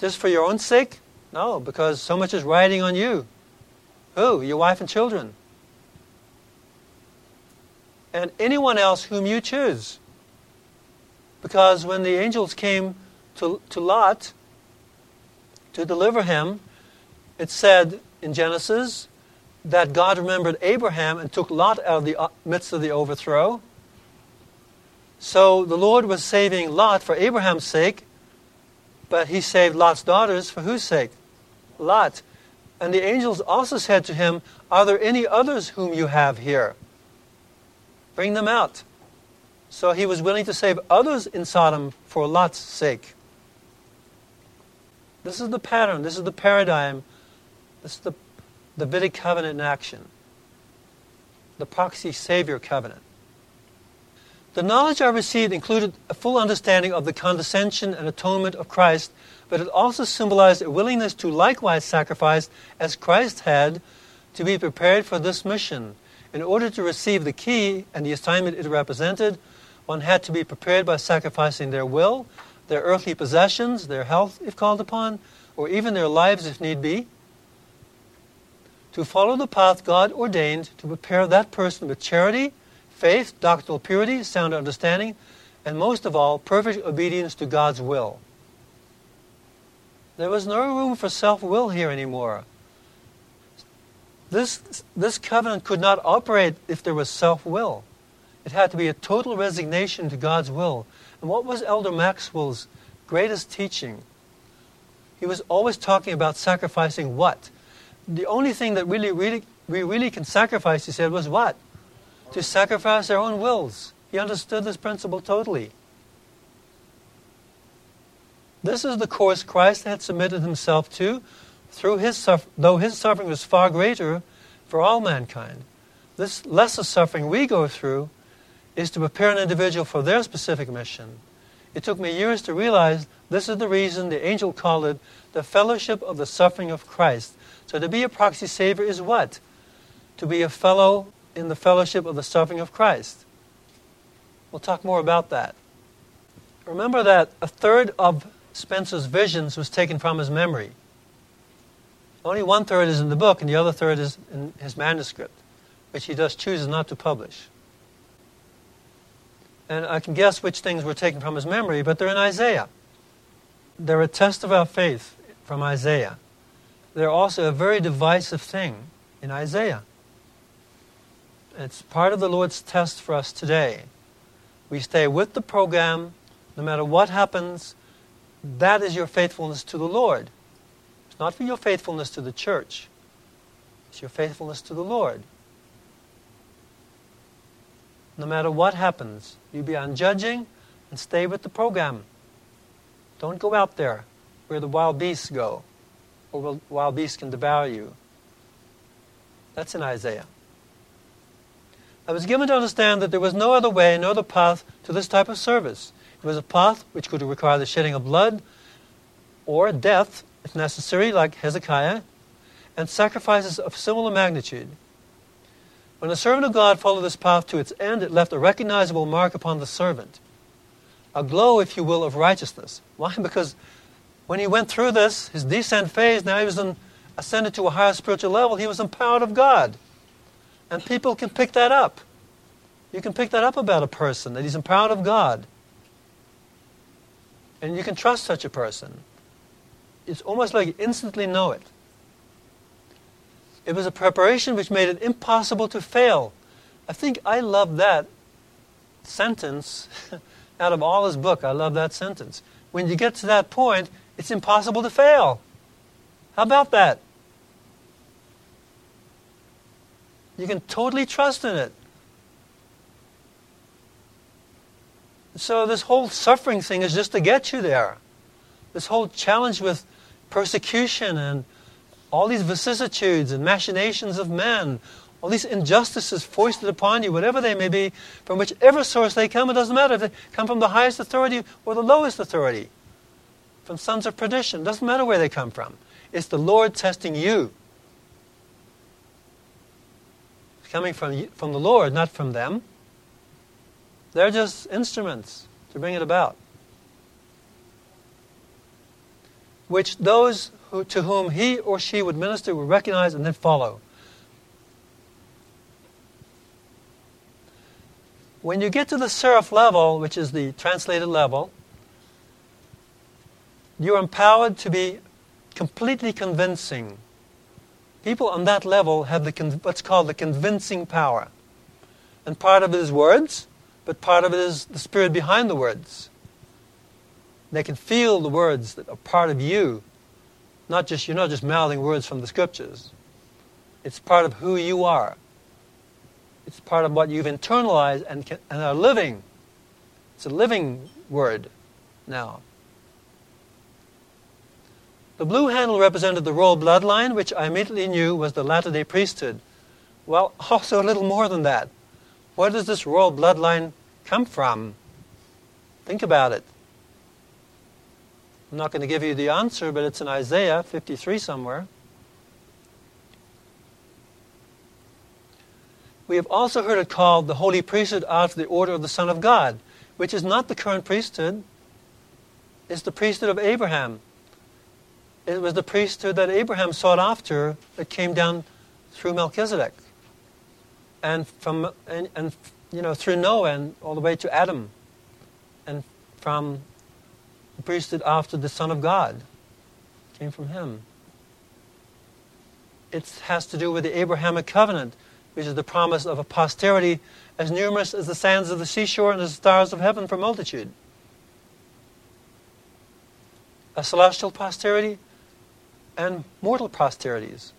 just for your own sake? No, because so much is riding on you. Who? Your wife and children. And anyone else whom you choose. Because when the angels came to, to Lot to deliver him, it said in Genesis that God remembered Abraham and took Lot out of the uh, midst of the overthrow. So the Lord was saving Lot for Abraham's sake, but he saved Lot's daughters for whose sake? Lot. And the angels also said to him, Are there any others whom you have here? Bring them out. So he was willing to save others in Sodom for Lot's sake. This is the pattern, this is the paradigm, this is the Davidic covenant in action, the proxy savior covenant. The knowledge I received included a full understanding of the condescension and atonement of Christ, but it also symbolized a willingness to likewise sacrifice as Christ had to be prepared for this mission. In order to receive the key and the assignment it represented, one had to be prepared by sacrificing their will, their earthly possessions, their health if called upon, or even their lives if need be, to follow the path God ordained to prepare that person with charity faith, doctrinal purity, sound understanding, and most of all, perfect obedience to God's will. There was no room for self will here anymore. This, this covenant could not operate if there was self will. It had to be a total resignation to God's will. And what was Elder Maxwell's greatest teaching? He was always talking about sacrificing what? The only thing that really, really, we really can sacrifice, he said, was what? to sacrifice their own wills. He understood this principle totally. This is the course Christ had submitted himself to, through his suff- though his suffering was far greater for all mankind. This lesser suffering we go through is to prepare an individual for their specific mission, It took me years to realize this is the reason the angel called it the fellowship of the suffering of Christ. So to be a proxy savior is what? To be a fellow in the fellowship of the suffering of Christ. We'll talk more about that. Remember that a third of Spencer's visions was taken from his memory. Only one third is in the book, and the other third is in his manuscript, which he does chooses not to publish. And I can guess which things were taken from his memory, but they're in Isaiah. They're a test of our faith from Isaiah. They're also a very divisive thing in Isaiah. It's part of the Lord's test for us today. We stay with the program no matter what happens. That is your faithfulness to the Lord. It's not for your faithfulness to the church, it's your faithfulness to the Lord. No matter what happens, you be unjudging and stay with the program. Don't go out there where the wild beasts go, or wild beasts can devour you. That's in Isaiah. I was given to understand that there was no other way, no other path to this type of service. It was a path which could require the shedding of blood or death, if necessary, like Hezekiah, and sacrifices of similar magnitude. When the servant of God followed this path to its end, it left a recognizable mark upon the servant. A glow, if you will, of righteousness. Why? Because when he went through this, his descent phase, now he was in, ascended to a higher spiritual level, he was empowered of God. And people can pick that up. You can pick that up about a person, that he's empowered of God. And you can trust such a person. It's almost like you instantly know it. It was a preparation which made it impossible to fail. I think I love that sentence (laughs) out of all his book. I love that sentence. When you get to that point, it's impossible to fail. How about that? You can totally trust in it. So, this whole suffering thing is just to get you there. This whole challenge with persecution and all these vicissitudes and machinations of men, all these injustices foisted upon you, whatever they may be, from whichever source they come, it doesn't matter if they come from the highest authority or the lowest authority, from sons of perdition, doesn't matter where they come from. It's the Lord testing you. It's coming from, from the Lord, not from them. They're just instruments to bring it about. Which those who, to whom he or she would minister would recognize and then follow. When you get to the seraph level, which is the translated level, you're empowered to be completely convincing. People on that level have the, what's called the convincing power. And part of it is words, but part of it is the spirit behind the words. They can feel the words that are part of you. Not just you're not just mouthing words from the scriptures. It's part of who you are. It's part of what you've internalized and, can, and are living. It's a living word now. The blue handle represented the royal bloodline, which I immediately knew was the Latter day priesthood. Well, (laughs) also a little more than that. Where does this royal bloodline come from? Think about it. I'm not going to give you the answer, but it's in Isaiah 53 somewhere. We have also heard it called the holy priesthood after the order of the Son of God, which is not the current priesthood. It's the priesthood of Abraham. It was the priesthood that Abraham sought after that came down through Melchizedek. And from and, and you know through Noah and all the way to Adam. And from the priesthood after the Son of God came from him. It has to do with the Abrahamic covenant, which is the promise of a posterity as numerous as the sands of the seashore and the stars of heaven for multitude. A celestial posterity and mortal posterities.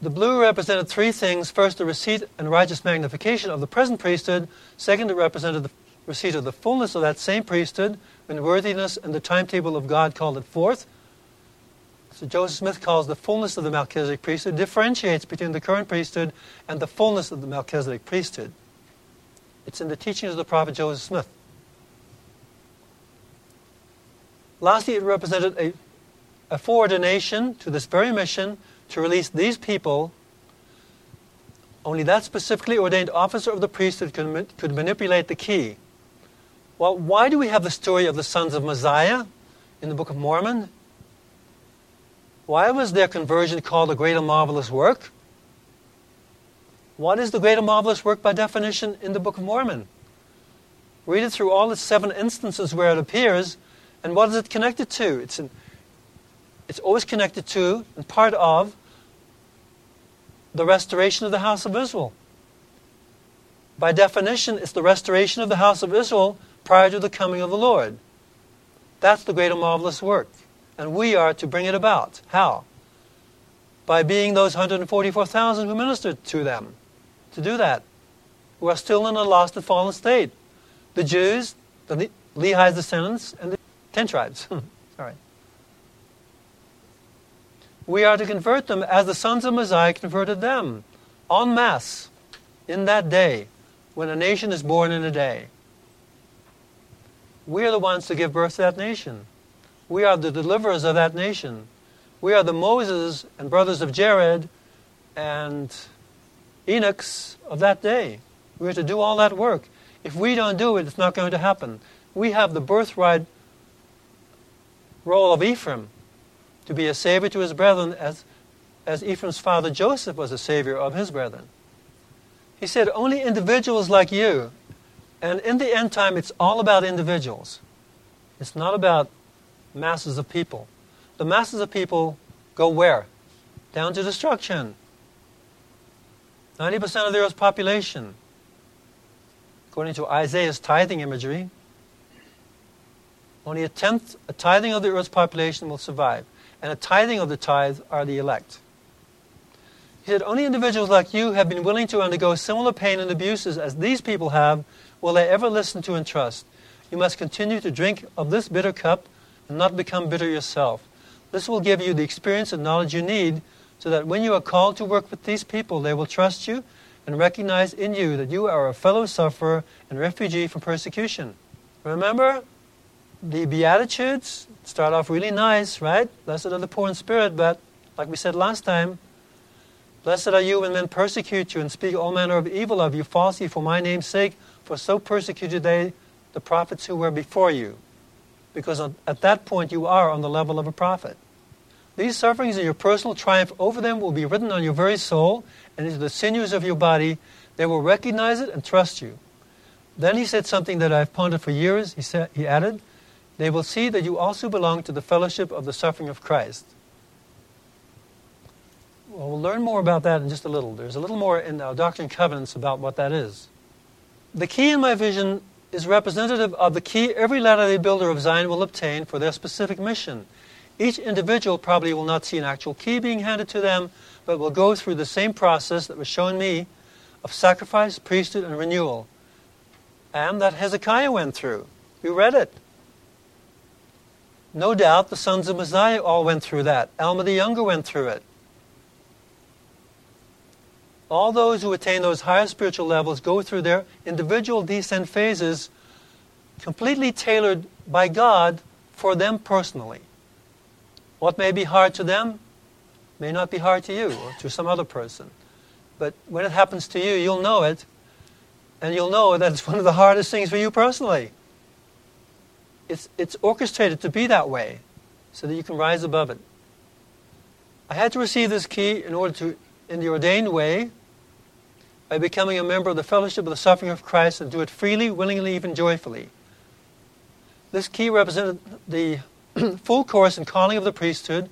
The blue represented three things. First, the receipt and righteous magnification of the present priesthood. Second, it represented the receipt of the fullness of that same priesthood when worthiness and the timetable of God called it forth. So Joseph Smith calls the fullness of the Melchizedek priesthood, differentiates between the current priesthood and the fullness of the Melchizedek priesthood. It's in the teachings of the prophet Joseph Smith. Lastly, it represented a, a foreordination to this very mission to release these people. Only that specifically ordained officer of the priesthood could, could manipulate the key. Well, why do we have the story of the sons of Mosiah in the Book of Mormon? Why was their conversion called a great and marvelous work? What is the great and marvelous work by definition in the Book of Mormon? Read it through all its seven instances where it appears, and what is it connected to? It's, an, it's always connected to and part of the restoration of the house of Israel. By definition, it's the restoration of the house of Israel prior to the coming of the Lord. That's the great and marvelous work. And we are to bring it about. How? By being those 144,000 who ministered to them. To do that. Who are still in a lost and fallen state. The Jews, the Lehi's descendants, and the ten tribes. (laughs) Sorry. We are to convert them as the sons of Mosiah converted them. En masse. In that day. When a nation is born in a day. We are the ones to give birth to that nation. We are the deliverers of that nation. We are the Moses and brothers of Jared and Enochs of that day. We are to do all that work. If we don't do it, it's not going to happen. We have the birthright role of Ephraim to be a savior to his brethren as, as Ephraim's father Joseph was a savior of his brethren. He said, Only individuals like you and in the end time, it's all about individuals. It's not about masses of people. The masses of people go where? Down to destruction. 90% of the earth's population, according to Isaiah's tithing imagery, only a tenth, a tithing of the earth's population will survive. And a tithing of the tithe are the elect. He said, Only individuals like you have been willing to undergo similar pain and abuses as these people have will they ever listen to and trust. You must continue to drink of this bitter cup and not become bitter yourself. This will give you the experience and knowledge you need so that when you are called to work with these people, they will trust you and recognize in you that you are a fellow sufferer and refugee from persecution. Remember, the Beatitudes start off really nice, right? Blessed are the poor in spirit, but like we said last time, blessed are you when men persecute you and speak all manner of evil of you falsely for my name's sake for so persecuted they the prophets who were before you. Because at that point you are on the level of a prophet. These sufferings and your personal triumph over them will be written on your very soul and into the sinews of your body. They will recognize it and trust you. Then he said something that I've pondered for years. He, said, he added, They will see that you also belong to the fellowship of the suffering of Christ. Well, we'll learn more about that in just a little. There's a little more in our Doctrine and Covenants about what that is. The key in my vision is representative of the key every Latter day Builder of Zion will obtain for their specific mission. Each individual probably will not see an actual key being handed to them, but will go through the same process that was shown me of sacrifice, priesthood, and renewal, and that Hezekiah went through. You read it. No doubt the sons of Mosiah all went through that. Alma the Younger went through it. All those who attain those higher spiritual levels go through their individual descent phases completely tailored by God for them personally. What may be hard to them may not be hard to you or to some other person. But when it happens to you, you'll know it, and you'll know that it's one of the hardest things for you personally. It's, it's orchestrated to be that way so that you can rise above it. I had to receive this key in order to, in the ordained way, by becoming a member of the fellowship of the suffering of Christ and do it freely, willingly, even joyfully. This key represented the (clears throat) full course and calling of the priesthood.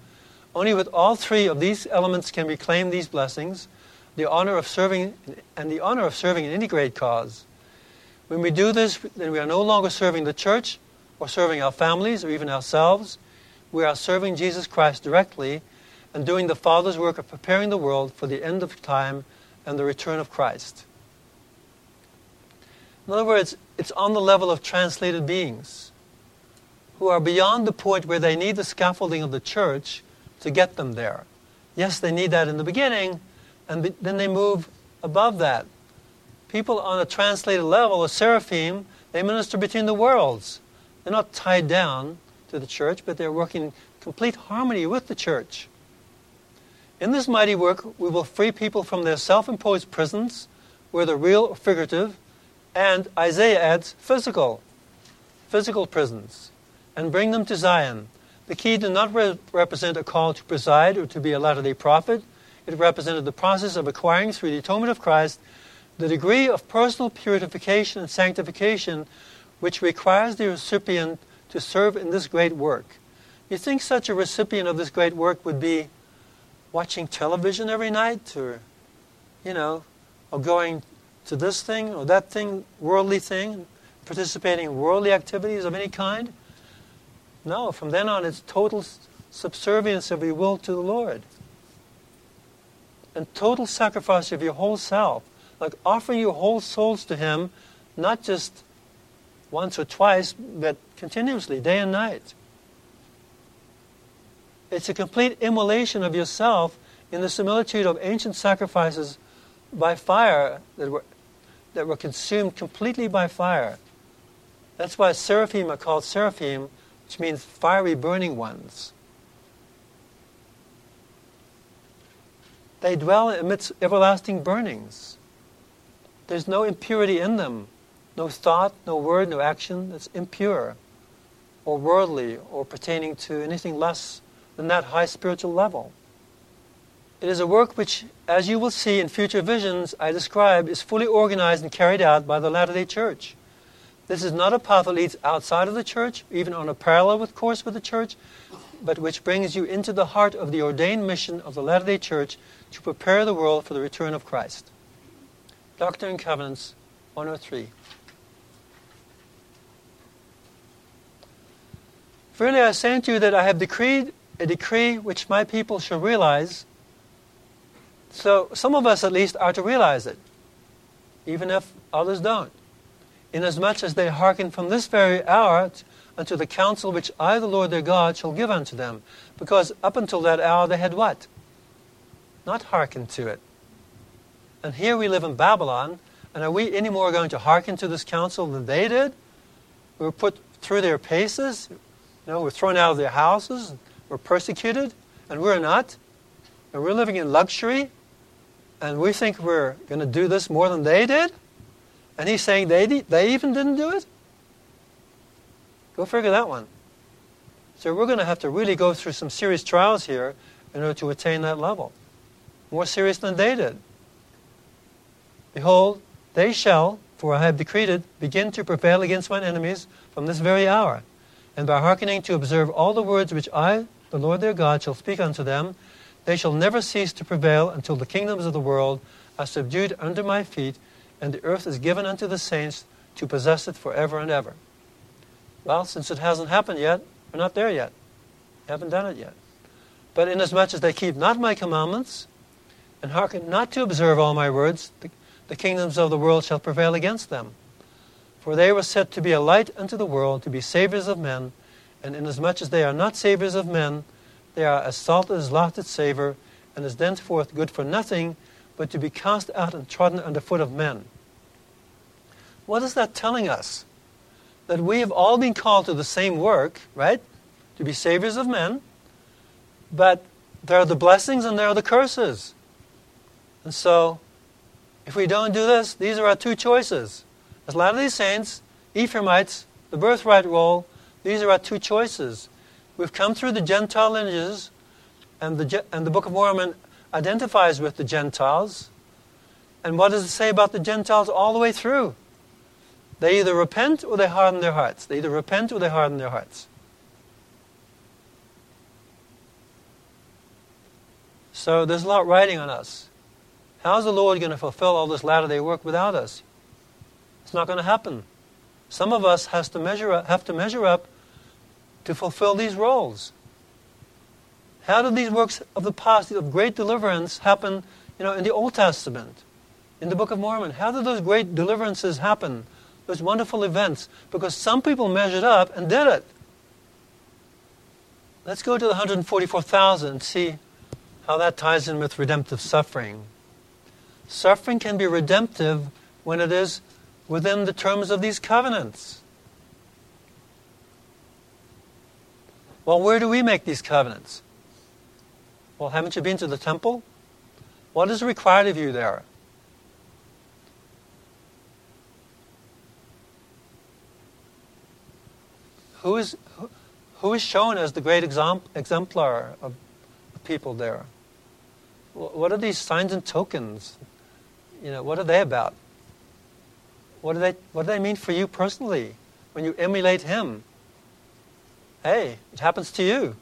Only with all three of these elements can we claim these blessings, the honor of serving and the honor of serving in any great cause. When we do this, then we are no longer serving the church or serving our families or even ourselves. We are serving Jesus Christ directly and doing the Father's work of preparing the world for the end of time and the return of Christ. In other words, it's on the level of translated beings who are beyond the point where they need the scaffolding of the church, to get them there. Yes, they need that in the beginning, and then they move above that. People on a translated level, a seraphim, they minister between the worlds. They're not tied down to the church, but they're working in complete harmony with the church. In this mighty work, we will free people from their self imposed prisons, whether real or figurative, and Isaiah adds physical, physical prisons, and bring them to Zion. The key did not re- represent a call to preside or to be a Latter day prophet. It represented the process of acquiring, through the atonement of Christ, the degree of personal purification and sanctification which requires the recipient to serve in this great work. You think such a recipient of this great work would be watching television every night or, you know, or going to this thing or that thing, worldly thing, participating in worldly activities of any kind? No, from then on it's total subservience of your will to the Lord. And total sacrifice of your whole self. Like offering your whole souls to Him, not just once or twice, but continuously, day and night. It's a complete immolation of yourself in the similitude of ancient sacrifices by fire that were, that were consumed completely by fire. That's why seraphim are called seraphim, which means fiery burning ones. They dwell amidst everlasting burnings. There's no impurity in them, no thought, no word, no action that's impure or worldly or pertaining to anything less than that high spiritual level. It is a work which, as you will see in future visions I describe, is fully organized and carried out by the Latter day Church. This is not a path that leads outside of the church, even on a parallel with course with the church, but which brings you into the heart of the ordained mission of the Latter day Church to prepare the world for the return of Christ. Doctrine and Covenants 103. Verily I say unto you that I have decreed a decree which my people shall realize. So some of us at least are to realize it, even if others don't inasmuch as they hearken from this very hour unto the counsel which I, the Lord their God, shall give unto them. Because up until that hour they had what? Not hearkened to it. And here we live in Babylon, and are we any more going to hearken to this counsel than they did? We were put through their paces, know, we're thrown out of their houses, we're persecuted, and we're not. And we're living in luxury, and we think we're going to do this more than they did? And he's saying they, they even didn't do it? Go figure that one. So we're going to have to really go through some serious trials here in order to attain that level. More serious than they did. Behold, they shall, for I have decreed it, begin to prevail against mine enemies from this very hour. And by hearkening to observe all the words which I, the Lord their God, shall speak unto them, they shall never cease to prevail until the kingdoms of the world are subdued under my feet, and the earth is given unto the saints to possess it forever and ever. Well, since it hasn't happened yet, we're not there yet. We haven't done it yet. But inasmuch as they keep not my commandments, and hearken not to observe all my words, the, the kingdoms of the world shall prevail against them. For they were set to be a light unto the world, to be saviours of men, and inasmuch as they are not saviours of men, they are as salt as lost its savour, and is thenceforth good for nothing, but to be cast out and trodden under foot of men. What is that telling us? That we have all been called to the same work, right? To be saviors of men, but there are the blessings and there are the curses. And so, if we don't do this, these are our two choices. As Latter day Saints, Ephraimites, the birthright role, these are our two choices. We've come through the Gentile lineages, and the, and the Book of Mormon identifies with the Gentiles. And what does it say about the Gentiles all the way through? They either repent or they harden their hearts. They either repent or they harden their hearts. So there's a lot riding on us. How's the Lord going to fulfill all this latter day work without us? Not going to happen. Some of us has to measure up, have to measure up to fulfill these roles. How did these works of the past, of great deliverance, happen you know, in the Old Testament, in the Book of Mormon? How did those great deliverances happen, those wonderful events? Because some people measured up and did it. Let's go to the 144,000 and see how that ties in with redemptive suffering. Suffering can be redemptive when it is within the terms of these covenants. Well, where do we make these covenants? Well, haven't you been to the temple? What is required of you there? Who is, who, who is shown as the great exemplar of people there? What are these signs and tokens? You know, what are they about? What do they, what do they mean for you personally when you emulate Him? Hey, it happens to you.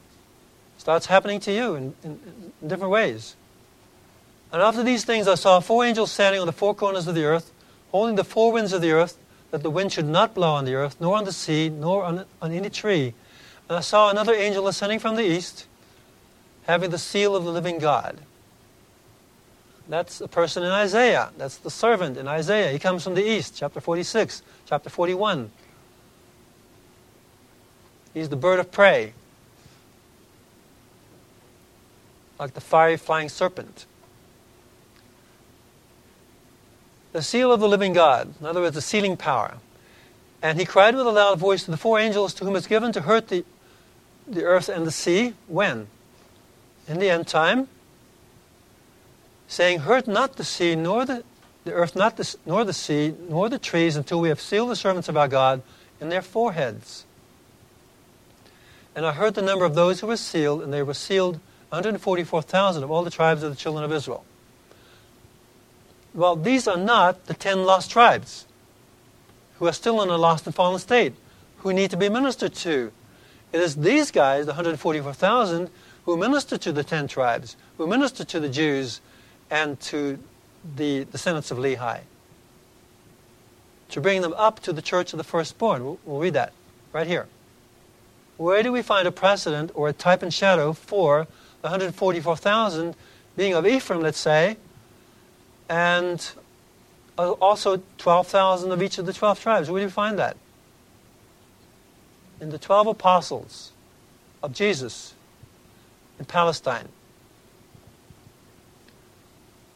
It starts happening to you in, in, in different ways. And after these things, I saw four angels standing on the four corners of the earth, holding the four winds of the earth, that the wind should not blow on the earth, nor on the sea, nor on, on any tree. And I saw another angel ascending from the east, having the seal of the living God. That's a person in Isaiah. That's the servant in Isaiah. He comes from the east, chapter 46, chapter 41. He's the bird of prey, like the fiery flying serpent. The seal of the living God, in other words, the sealing power. And he cried with a loud voice to the four angels to whom it's given to hurt the, the earth and the sea. When? In the end time saying, Hurt not the sea, nor the, the earth, not the, nor the sea, nor the trees, until we have sealed the servants of our God in their foreheads. And I heard the number of those who were sealed, and they were sealed 144,000 of all the tribes of the children of Israel. Well, these are not the ten lost tribes who are still in a lost and fallen state, who need to be ministered to. It is these guys, the 144,000, who minister to the ten tribes, who minister to the Jews, and to the descendants of Lehi. To bring them up to the church of the firstborn. We'll, we'll read that right here. Where do we find a precedent or a type and shadow for 144,000 being of Ephraim, let's say, and also 12,000 of each of the 12 tribes? Where do we find that? In the 12 apostles of Jesus in Palestine.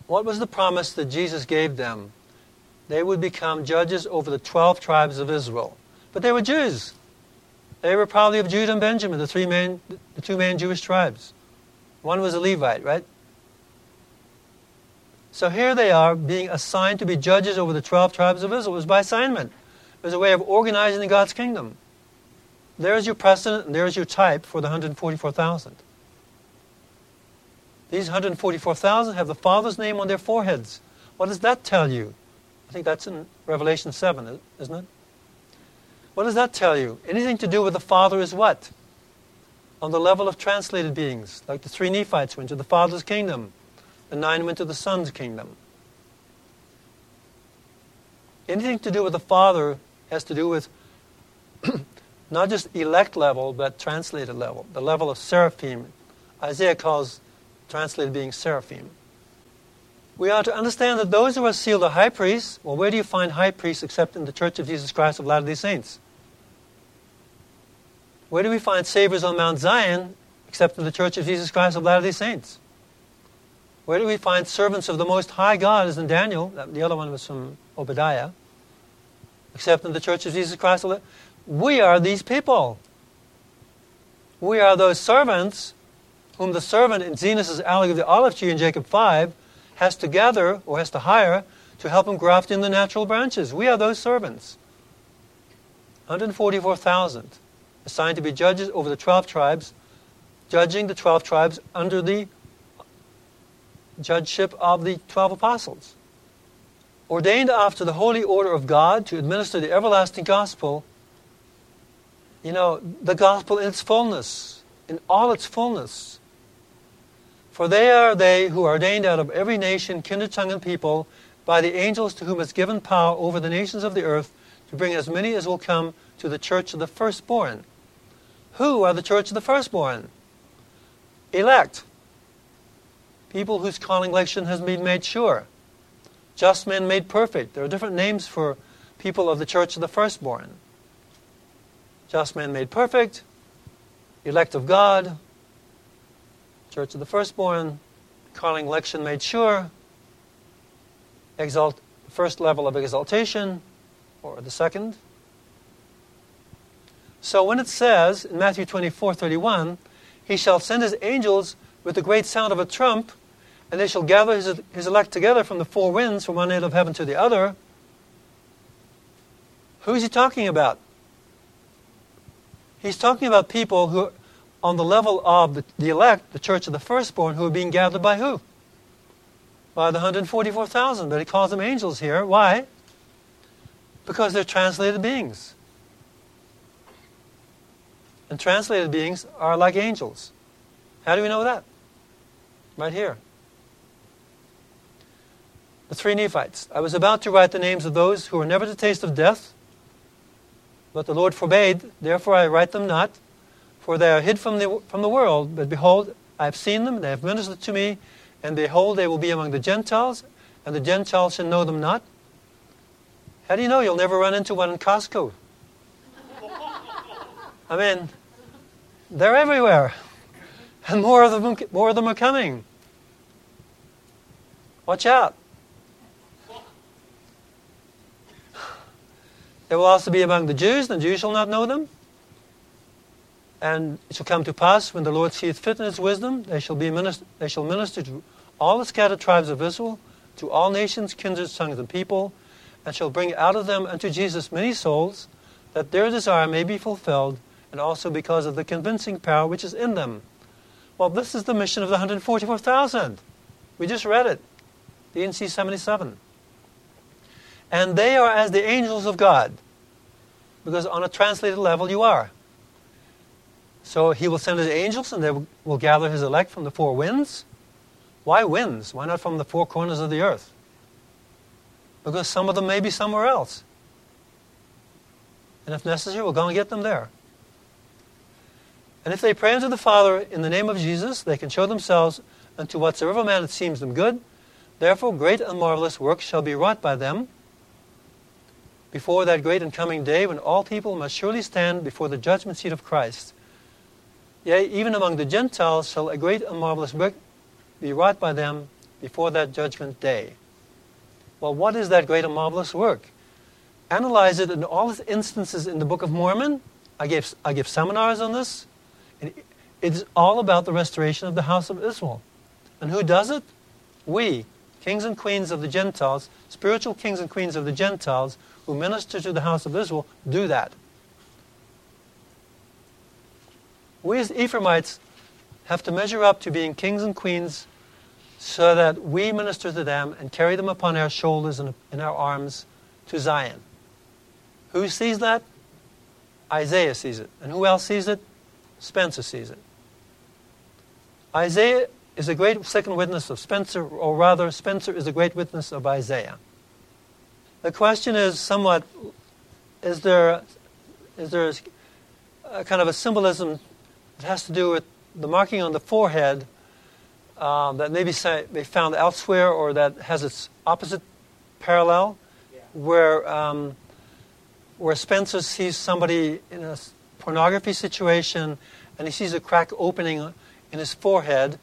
What was the promise that Jesus gave them? They would become judges over the 12 tribes of Israel. But they were Jews. They were probably of Judah and Benjamin, the, three main, the two main Jewish tribes. One was a Levite, right? So here they are being assigned to be judges over the 12 tribes of Israel. It was by assignment. It was a way of organizing God's kingdom. There's your precedent and there's your type for the 144,000. These 144,000 have the Father's name on their foreheads. What does that tell you? I think that's in Revelation 7, isn't it? What does that tell you? Anything to do with the Father is what? On the level of translated beings, like the three Nephites went to the Father's kingdom, the nine went to the Son's kingdom. Anything to do with the Father has to do with (clears throat) not just elect level, but translated level, the level of seraphim. Isaiah calls translated being seraphim. We are to understand that those who are sealed are high priests. Well, where do you find high priests except in the Church of Jesus Christ of Latter day Saints? Where do we find saviors on Mount Zion except in the Church of Jesus Christ of Latter day Saints? Where do we find servants of the Most High God, as in Daniel? The other one was from Obadiah. Except in the Church of Jesus Christ. We are these people. We are those servants whom the servant in Zenos' allegory of the olive tree in Jacob 5 has to gather or has to hire to help him graft in the natural branches. We are those servants. 144,000 assigned to be judges over the 12 tribes, judging the 12 tribes under the judgeship of the 12 apostles. Ordained after the holy order of God to administer the everlasting gospel, you know, the gospel in its fullness, in all its fullness. For they are they who are ordained out of every nation, kindred, tongue, and people, by the angels to whom is given power over the nations of the earth, to bring as many as will come to the church of the firstborn. Who are the church of the firstborn? Elect. People whose calling election has been made sure. Just men made perfect. There are different names for people of the church of the firstborn. Just men made perfect, elect of God, church of the firstborn, calling election made sure, exalt, first level of exaltation, or the second. So when it says in Matthew 24 31, He shall send His angels with the great sound of a trump, and they shall gather his, his elect together from the four winds, from one end of heaven to the other. Who is he talking about? He's talking about people who, on the level of the, elect, the church of the firstborn, who are being gathered by who? By the 144,000. But he calls them angels here. Why? Because they're translated beings. And translated beings are like angels. How do we know that? Right here. The three Nephites. I was about to write the names of those who were never to taste of death, but the Lord forbade, therefore I write them not, for they are hid from the, from the world. But behold, I have seen them, they have ministered to me, and behold, they will be among the Gentiles, and the Gentiles shall know them not. How do you know you'll never run into one in Costco? I mean, they're everywhere. And more of them, more of them are coming. Watch out. They will also be among the Jews, and the Jews shall not know them. And it shall come to pass, when the Lord seeth fit in his wisdom, they shall, be minister, they shall minister to all the scattered tribes of Israel, to all nations, kindreds, tongues, and people, and shall bring out of them unto Jesus many souls, that their desire may be fulfilled, and also because of the convincing power which is in them. Well, this is the mission of the 144,000. We just read it, the D&C 77 and they are as the angels of God. Because on a translated level, you are. So he will send his angels, and they will gather his elect from the four winds. Why winds? Why not from the four corners of the earth? Because some of them may be somewhere else. And if necessary, we'll go and get them there. And if they pray unto the Father in the name of Jesus, they can show themselves unto whatsoever man it seems them good. Therefore, great and marvelous works shall be wrought by them before that great and coming day when all people must surely stand before the judgment seat of Christ. Yea, even among the Gentiles shall a great and marvelous work be wrought by them before that judgment day. Well, what is that great and marvelous work? Analyze it in all its instances in the Book of Mormon. I gave, I give seminars on this. And it is all about the restoration of the house of Israel. And who does it? We, kings and queens of the Gentiles, spiritual kings and queens of the Gentiles, who minister to the house of Israel do that. We as Ephraimites have to measure up to being kings and queens so that we minister to them and carry them upon our shoulders and in our arms to Zion. Who sees that? Isaiah sees it. And who else sees it? Spencer sees it. Isaiah is a great second witness of Spencer, or rather, Spencer is a great witness of Isaiah. The question is somewhat is there, is there a kind of a symbolism that has to do with the marking on the forehead um, that maybe be found elsewhere or that has its opposite parallel, yeah. where, um, where Spencer sees somebody in a pornography situation and he sees a crack opening in his forehead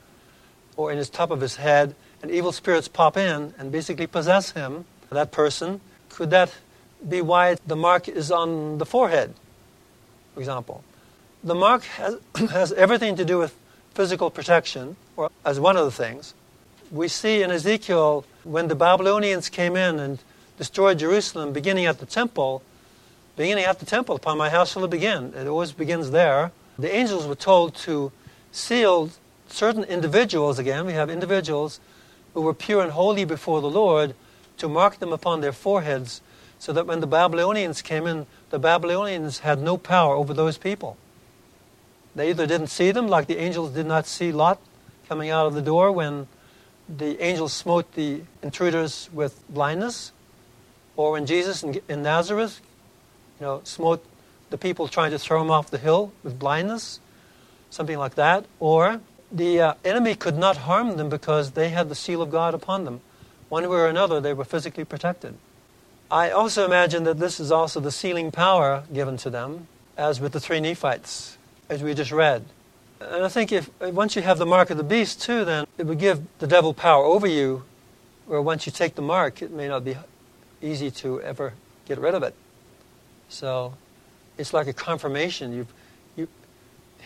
or in his top of his head, and evil spirits pop in and basically possess him that person, could that be why the mark is on the forehead, for example? The mark has, (clears throat) has everything to do with physical protection, or as one of the things. We see in Ezekiel when the Babylonians came in and destroyed Jerusalem, beginning at the temple, beginning at the temple, upon my house shall it begin. It always begins there. The angels were told to seal certain individuals, again, we have individuals who were pure and holy before the Lord, to mark them upon their foreheads so that when the Babylonians came in, the Babylonians had no power over those people. They either didn't see them, like the angels did not see Lot coming out of the door when the angels smote the intruders with blindness, or when Jesus in, in Nazareth, you know, smote the people trying to throw him off the hill with blindness, something like that, or the uh, enemy could not harm them because they had the seal of God upon them. One way or another, they were physically protected. I also imagine that this is also the sealing power given to them, as with the three Nephites. As we just read. And I think if uh, once you have the mark of the beast too, then it would give the devil power over you. Or once you take the mark, it may not be easy to ever get rid of it. So it's like a confirmation. you you,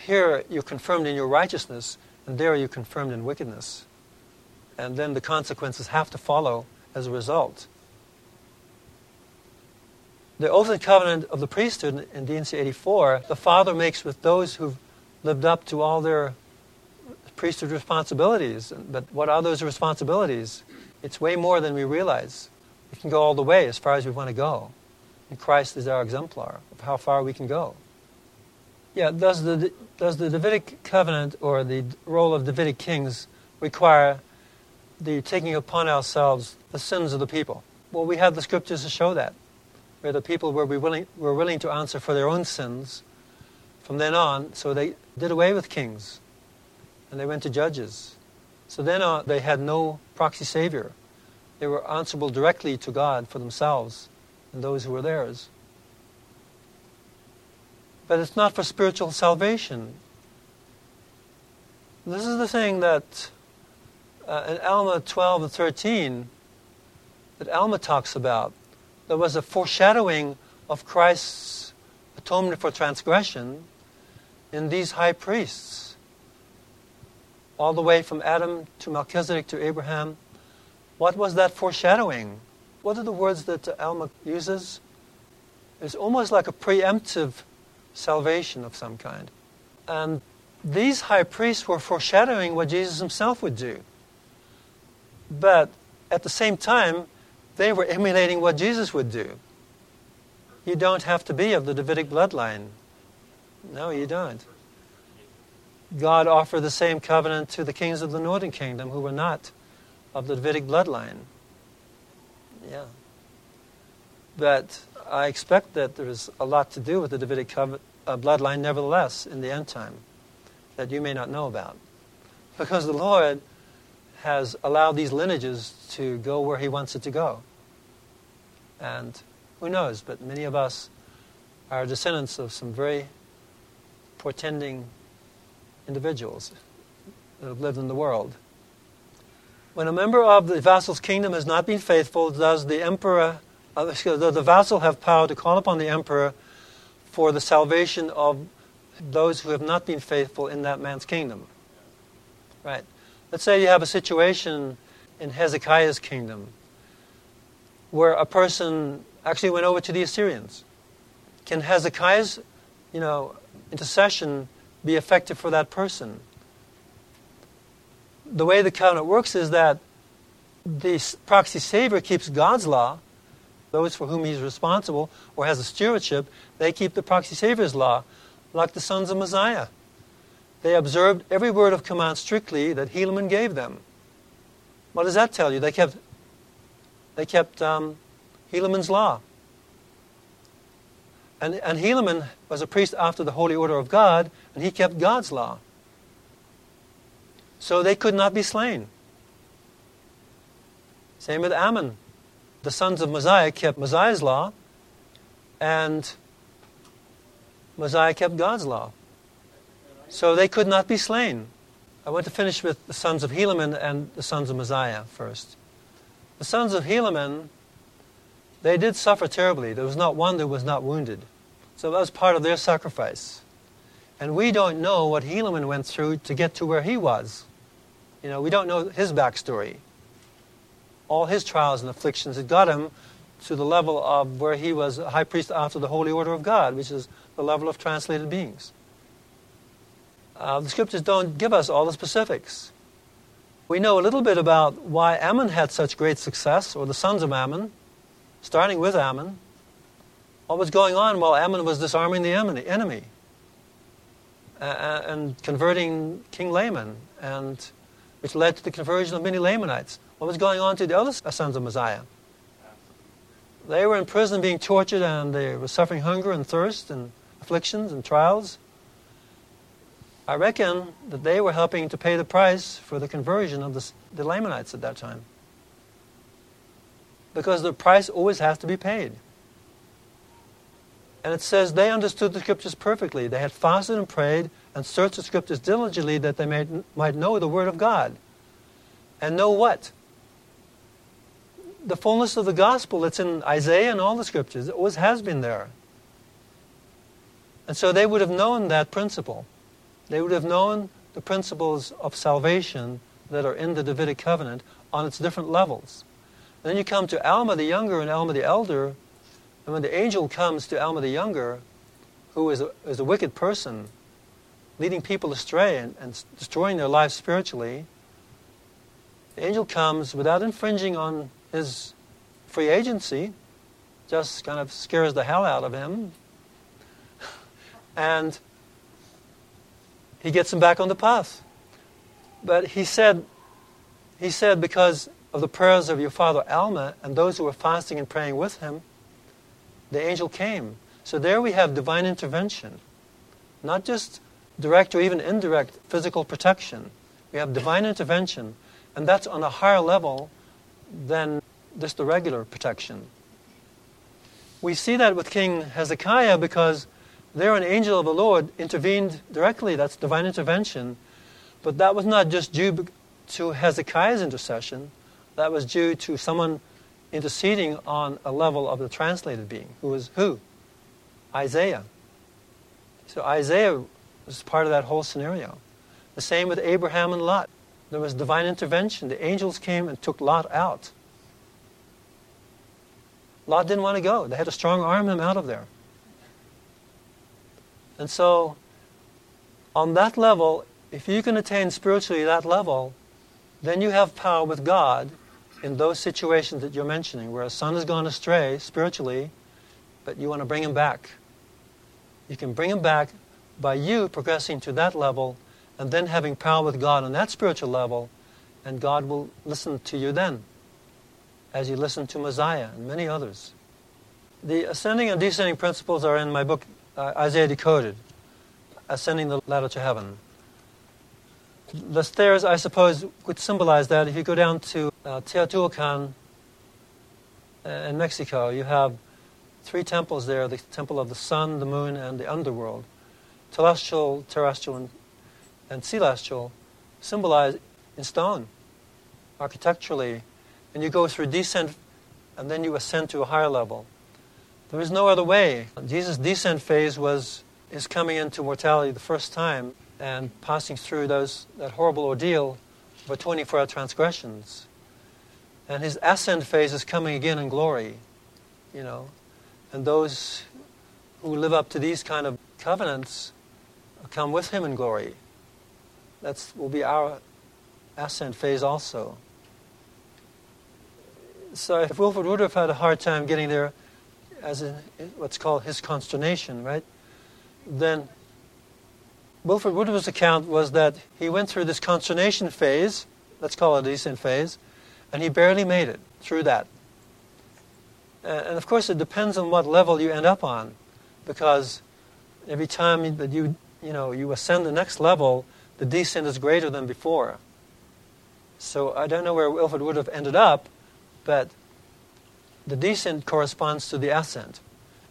here you're confirmed in your righteousness, and there you're confirmed in wickedness. And then the consequences have to follow as a result. The oath and covenant of the priesthood in D&C 84, the Father makes with those who've lived up to all their priesthood responsibilities. But what are those responsibilities? It's way more than we realize. We can go all the way as far as we want to go. And Christ is our exemplar of how far we can go. Yeah, does the, does the Davidic covenant or the role of Davidic kings require the taking upon ourselves the sins of the people? Well, we have the scriptures to show that, where the people were willing, were willing to answer for their own sins from then on, so they did away with kings and they went to judges. So then on, they had no proxy savior. They were answerable directly to God for themselves and those who were theirs. But it's not for spiritual salvation. This is the thing that uh, in Alma 12 and 13 that Alma talks about. There was a foreshadowing of Christ's atonement for transgression in these high priests, all the way from Adam to Melchizedek to Abraham. What was that foreshadowing? What are the words that Alma uses? It's almost like a preemptive salvation of some kind. And these high priests were foreshadowing what Jesus himself would do. But at the same time, they were emulating what Jesus would do. You don't have to be of the Davidic bloodline. No, you don't. God offered the same covenant to the kings of the northern kingdom who were not of the Davidic bloodline. Yeah. But I expect that there's a lot to do with the Davidic covenant, uh, bloodline, nevertheless, in the end time, that you may not know about. Because the Lord has allowed these lineages to go where He wants it to go. And who knows, but many of us are descendants of some very portending individuals that have lived in the world. When a member of the vassal's kingdom has not been faithful, does the emperor, uh, does the vassal have power to call upon the emperor for the salvation of those who have not been faithful in that man's kingdom? Right. Let's say you have a situation in Hezekiah's kingdom where a person actually went over to the Assyrians. Can Hezekiah's, you know, intercession be effective for that person. The way the covenant works is that the proxy savior keeps God's law. Those for whom he's responsible or has a stewardship, they keep the proxy savior's law, like the sons of Mosiah. They observed every word of command strictly that Helaman gave them. What does that tell you? They kept, they kept um, Helaman's law. And, and Helaman was a priest after the holy order of God, and he kept God's law. So they could not be slain. Same with Ammon. The sons of Mosiah kept Mosiah's law, and Mosiah kept God's law. So they could not be slain. I want to finish with the sons of Helaman and the sons of Mosiah first. The sons of Helaman they did suffer terribly. There was not one that was not wounded. So that was part of their sacrifice. And we don't know what Helaman went through to get to where he was. You know, we don't know his backstory. All his trials and afflictions had got him to the level of where he was high priest after the holy order of God, which is the level of translated beings. Uh, the scriptures don't give us all the specifics. We know a little bit about why Ammon had such great success, or the sons of Ammon starting with Ammon. what was going on while Ammon was disarming the enemy uh, and converting King Laman, and which led to the conversion of many Lamanites. What was going on to the other sons of Mosiah? They were in prison being tortured and they were suffering hunger and thirst and afflictions and trials. I reckon that they were helping to pay the price for the conversion of the, the Lamanites at that time because the price always has to be paid. And it says they understood the scriptures perfectly. They had fasted and prayed and searched the scriptures diligently that they might, might know the word of God. And know what? The fullness of the gospel that's in Isaiah and all the scriptures. It always has been there. And so they would have known that principle. They would have known the principles of salvation that are in the Davidic covenant on its different levels. Then you come to Alma the Younger and Alma the Elder, and when the angel comes to Alma the Younger, who is a, is a wicked person, leading people astray and, and destroying their lives spiritually, the angel comes without infringing on his free agency, just kind of scares the hell out of him, (laughs) and he gets him back on the path. But he said, he said, because of the prayers of your father Alma and those who were fasting and praying with him, the angel came. So there we have divine intervention. Not just direct or even indirect physical protection. We have divine intervention, and that's on a higher level than just the regular protection. We see that with King Hezekiah because there an angel of the Lord intervened directly. That's divine intervention. But that was not just due to Hezekiah's intercession, that was due to someone interceding on a level of the translated being, who was who? Isaiah. So Isaiah was part of that whole scenario. The same with Abraham and Lot. There was divine intervention. The angels came and took Lot out. Lot didn't want to go. They had to strong arm him out of there. And so, on that level, if you can attain spiritually that level, then you have power with God in those situations that you're mentioning, where a son has gone astray spiritually, but you want to bring him back. You can bring him back by you progressing to that level and then having power with God on that spiritual level, and God will listen to you then, as you listen to Mosiah and many others. The ascending and descending principles are in my book, uh, Isaiah Decoded, Ascending the Ladder to Heaven. The stairs, I suppose, would symbolize that. If you go down to uh, Teotihuacan uh, in Mexico, you have three temples there the temple of the sun, the moon, and the underworld. Celestial, terrestrial, and, and telestial symbolize in stone, architecturally. And you go through descent, and then you ascend to a higher level. There is no other way. Jesus' descent phase was his coming into mortality the first time and passing through those, that horrible ordeal for 24 hour transgressions. And his ascent phase is coming again in glory, you know. And those who live up to these kind of covenants come with him in glory. That will be our ascent phase also. So if Wilford Woodruff had a hard time getting there as in what's called his consternation, right? Then Wilford Woodruff's account was that he went through this consternation phase, let's call it a descent phase, and he barely made it through that. And of course, it depends on what level you end up on, because every time that you, you, know, you ascend the next level, the descent is greater than before. So I don't know where Wilford would have ended up, but the descent corresponds to the ascent.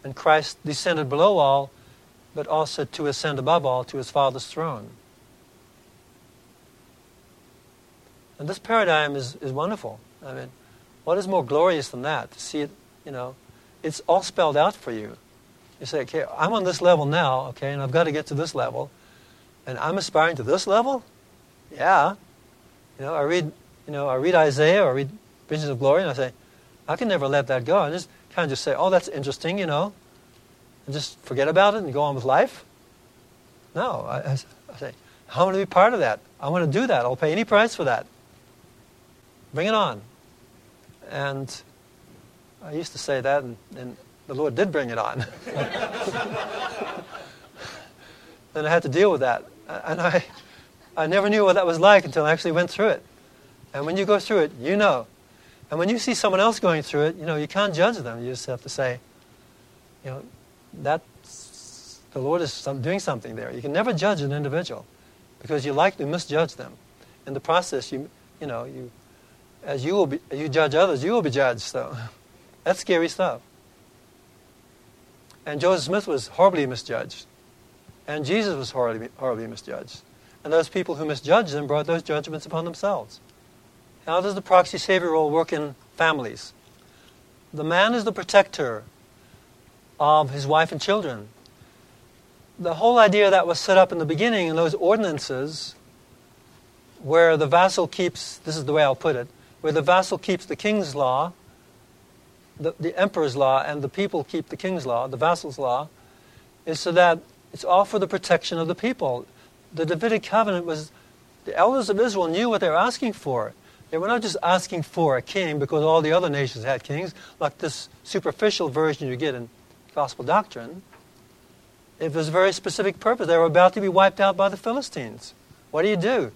And Christ descended below all but also to ascend above all to his Father's throne. And this paradigm is, is wonderful. I mean, what is more glorious than that? To see it, you know, it's all spelled out for you. You say, okay, I'm on this level now, okay, and I've got to get to this level, and I'm aspiring to this level? Yeah. You know, I read, you know, I read Isaiah or I read Visions of Glory, and I say, I can never let that go. I just kind of just say, oh, that's interesting, you know and just forget about it and go on with life? No. I, I, say, I want to be part of that. I want to do that. I'll pay any price for that. Bring it on. And I used to say that, and, and the Lord did bring it on. (laughs) and I had to deal with that. And I, I never knew what that was like until I actually went through it. And when you go through it, you know. And when you see someone else going through it, you know, you can't judge them. You just have to say, you know, that the Lord is doing something there. You can never judge an individual because you likely misjudge them. In the process, you you know you as you will be you judge others, you will be judged. So (laughs) that's scary stuff. And Joseph Smith was horribly misjudged. And Jesus was horribly, horribly misjudged. And those people who misjudged them brought those judgments upon themselves. How does the proxy savior role work in families? The man is the protector of his wife and children. The whole idea that was set up in the beginning in those ordinances, where the vassal keeps, this is the way I'll put it, where the vassal keeps the king's law, the, the emperor's law, and the people keep the king's law, the vassal's law, is so that it's all for the protection of the people. The Davidic covenant was, the elders of Israel knew what they were asking for. They were not just asking for a king because all the other nations had kings, like this superficial version you get in gospel doctrine. It was a very specific purpose. They were about to be wiped out by the Philistines. What do you do?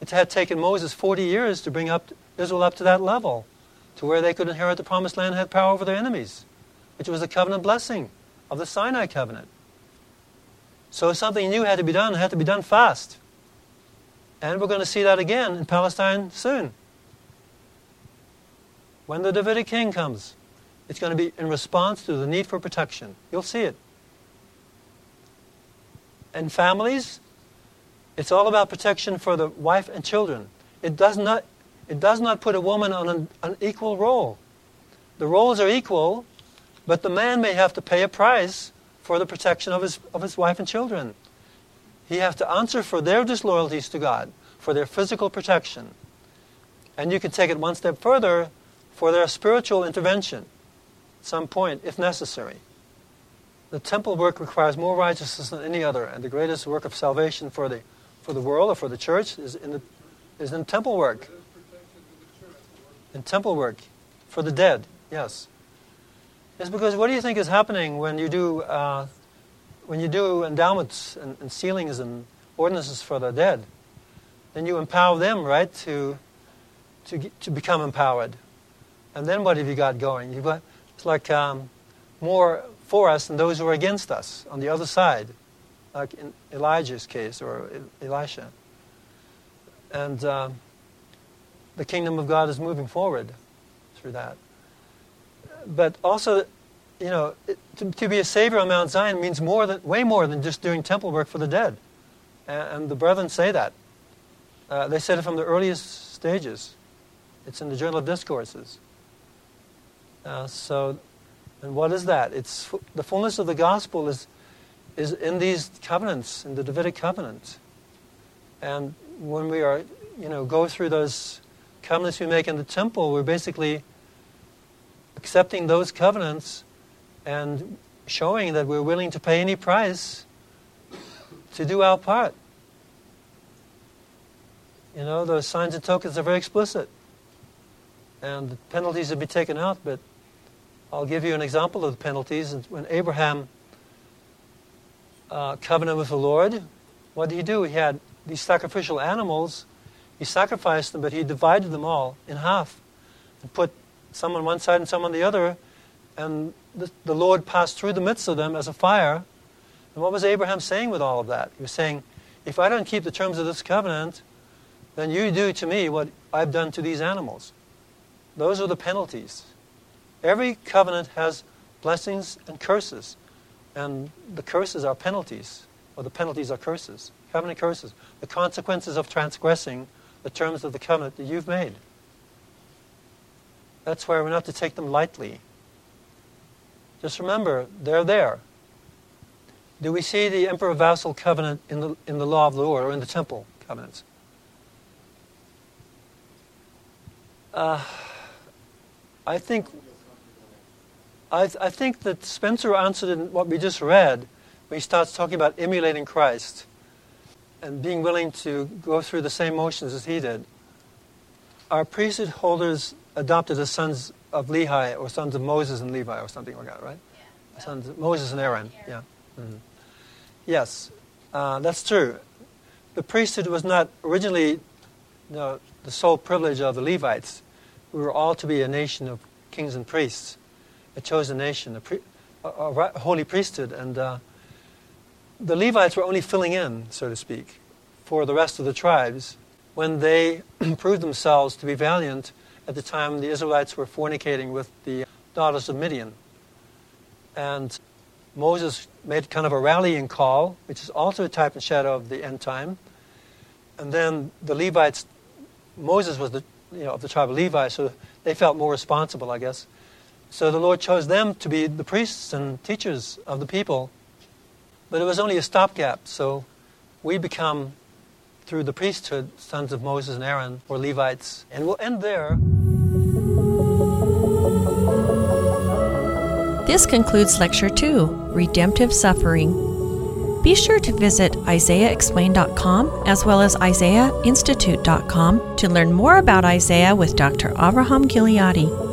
It had taken Moses 40 years to bring up Israel up to that level, to where they could inherit the promised land and have power over their enemies, which was the covenant blessing of the Sinai covenant. So something new had to be done, it had to be done fast. And we're going to see that again in Palestine soon. When the Davidic king comes, it's going to be in response to the need for protection. You'll see it. In families, it's all about protection for the wife and children. It does not, it does not put a woman on an, an equal role. The roles are equal, but the man may have to pay a price for the protection of his, of his wife and children. He has to answer for their disloyalties to God, for their physical protection. And you can take it one step further for their spiritual intervention at some point, if necessary. The temple work requires more righteousness than any other, and the greatest work of salvation for the, for the world or for the church is in, the, is in temple work. In temple work for the dead, yes. Is because what do you think is happening when you do uh, when you do endowments and, and, sealings and ordinances for the dead? Then you empower them, right, to to to become empowered. And then what have you got going? You've got it's like um, more for us than those who are against us on the other side, like in Elijah's case or Elisha. And uh, the kingdom of God is moving forward through that but also, you know, to, to, be a savior on Mount Zion means more than, way more than just doing temple work for the dead. And, and the brethren say that. Uh, they said it from the earliest stages. It's in the Journal of Discourses. Uh, so, and what is that? It's the fullness of the gospel is is in these covenants, in the Davidic covenant. And when we are, you know, go through those covenants we make in the temple, we're basically accepting those covenants and showing that we're willing to pay any price to do our part. You know, those signs and tokens are very explicit. And the penalties have been taken out, but I'll give you an example of the penalties. When Abraham uh, covenanted with the Lord, what did he do? He had these sacrificial animals. He sacrificed them, but he divided them all in half and put some on one side and some on the other, and the, the Lord passed through the midst of them as a fire. And what was Abraham saying with all of that? He was saying, if I don't keep the terms of this covenant, then you do to me what I've done to these animals. Those are the penalties. Every covenant has blessings and curses. And the curses are penalties, or the penalties are curses. Covenant curses. The consequences of transgressing the terms of the covenant that you've made. That's why we're not to take them lightly. Just remember, they're there. Do we see the emperor vassal covenant in the, in the law of the Lord or in the temple covenants? Uh, I think I, I think that Spencer answered in what we just read when he starts talking about emulating Christ and being willing to go through the same motions as he did. Our priesthood holders adopted as sons of Lehi or sons of Moses and Levi or something like that, right? Yeah. Sons of Moses and Aaron. Aaron. Yeah. Mm-hmm. Yes, uh, that's true. The priesthood was not originally you know, the sole privilege of the Levites. We were all to be a nation of kings and priests, a chosen nation, a, a, a holy priesthood, and uh, the Levites were only filling in, so to speak, for the rest of the tribes when they (clears throat) proved themselves to be valiant at the time the Israelites were fornicating with the daughters of Midian. And Moses made kind of a rallying call, which is also a type and shadow of the end time. And then the Levites, Moses was the you know of the tribe of Levi, so they felt more responsible, I guess. So the Lord chose them to be the priests and teachers of the people. But it was only a stopgap, so we become, through the priesthood, sons of Moses and Aaron, or Levites. And we'll end there. This concludes Lecture 2 Redemptive Suffering. Be sure to visit IsaiahExplained.com as well as IsaiahInstitute.com to learn more about Isaiah with Dr. Avraham Gileadi.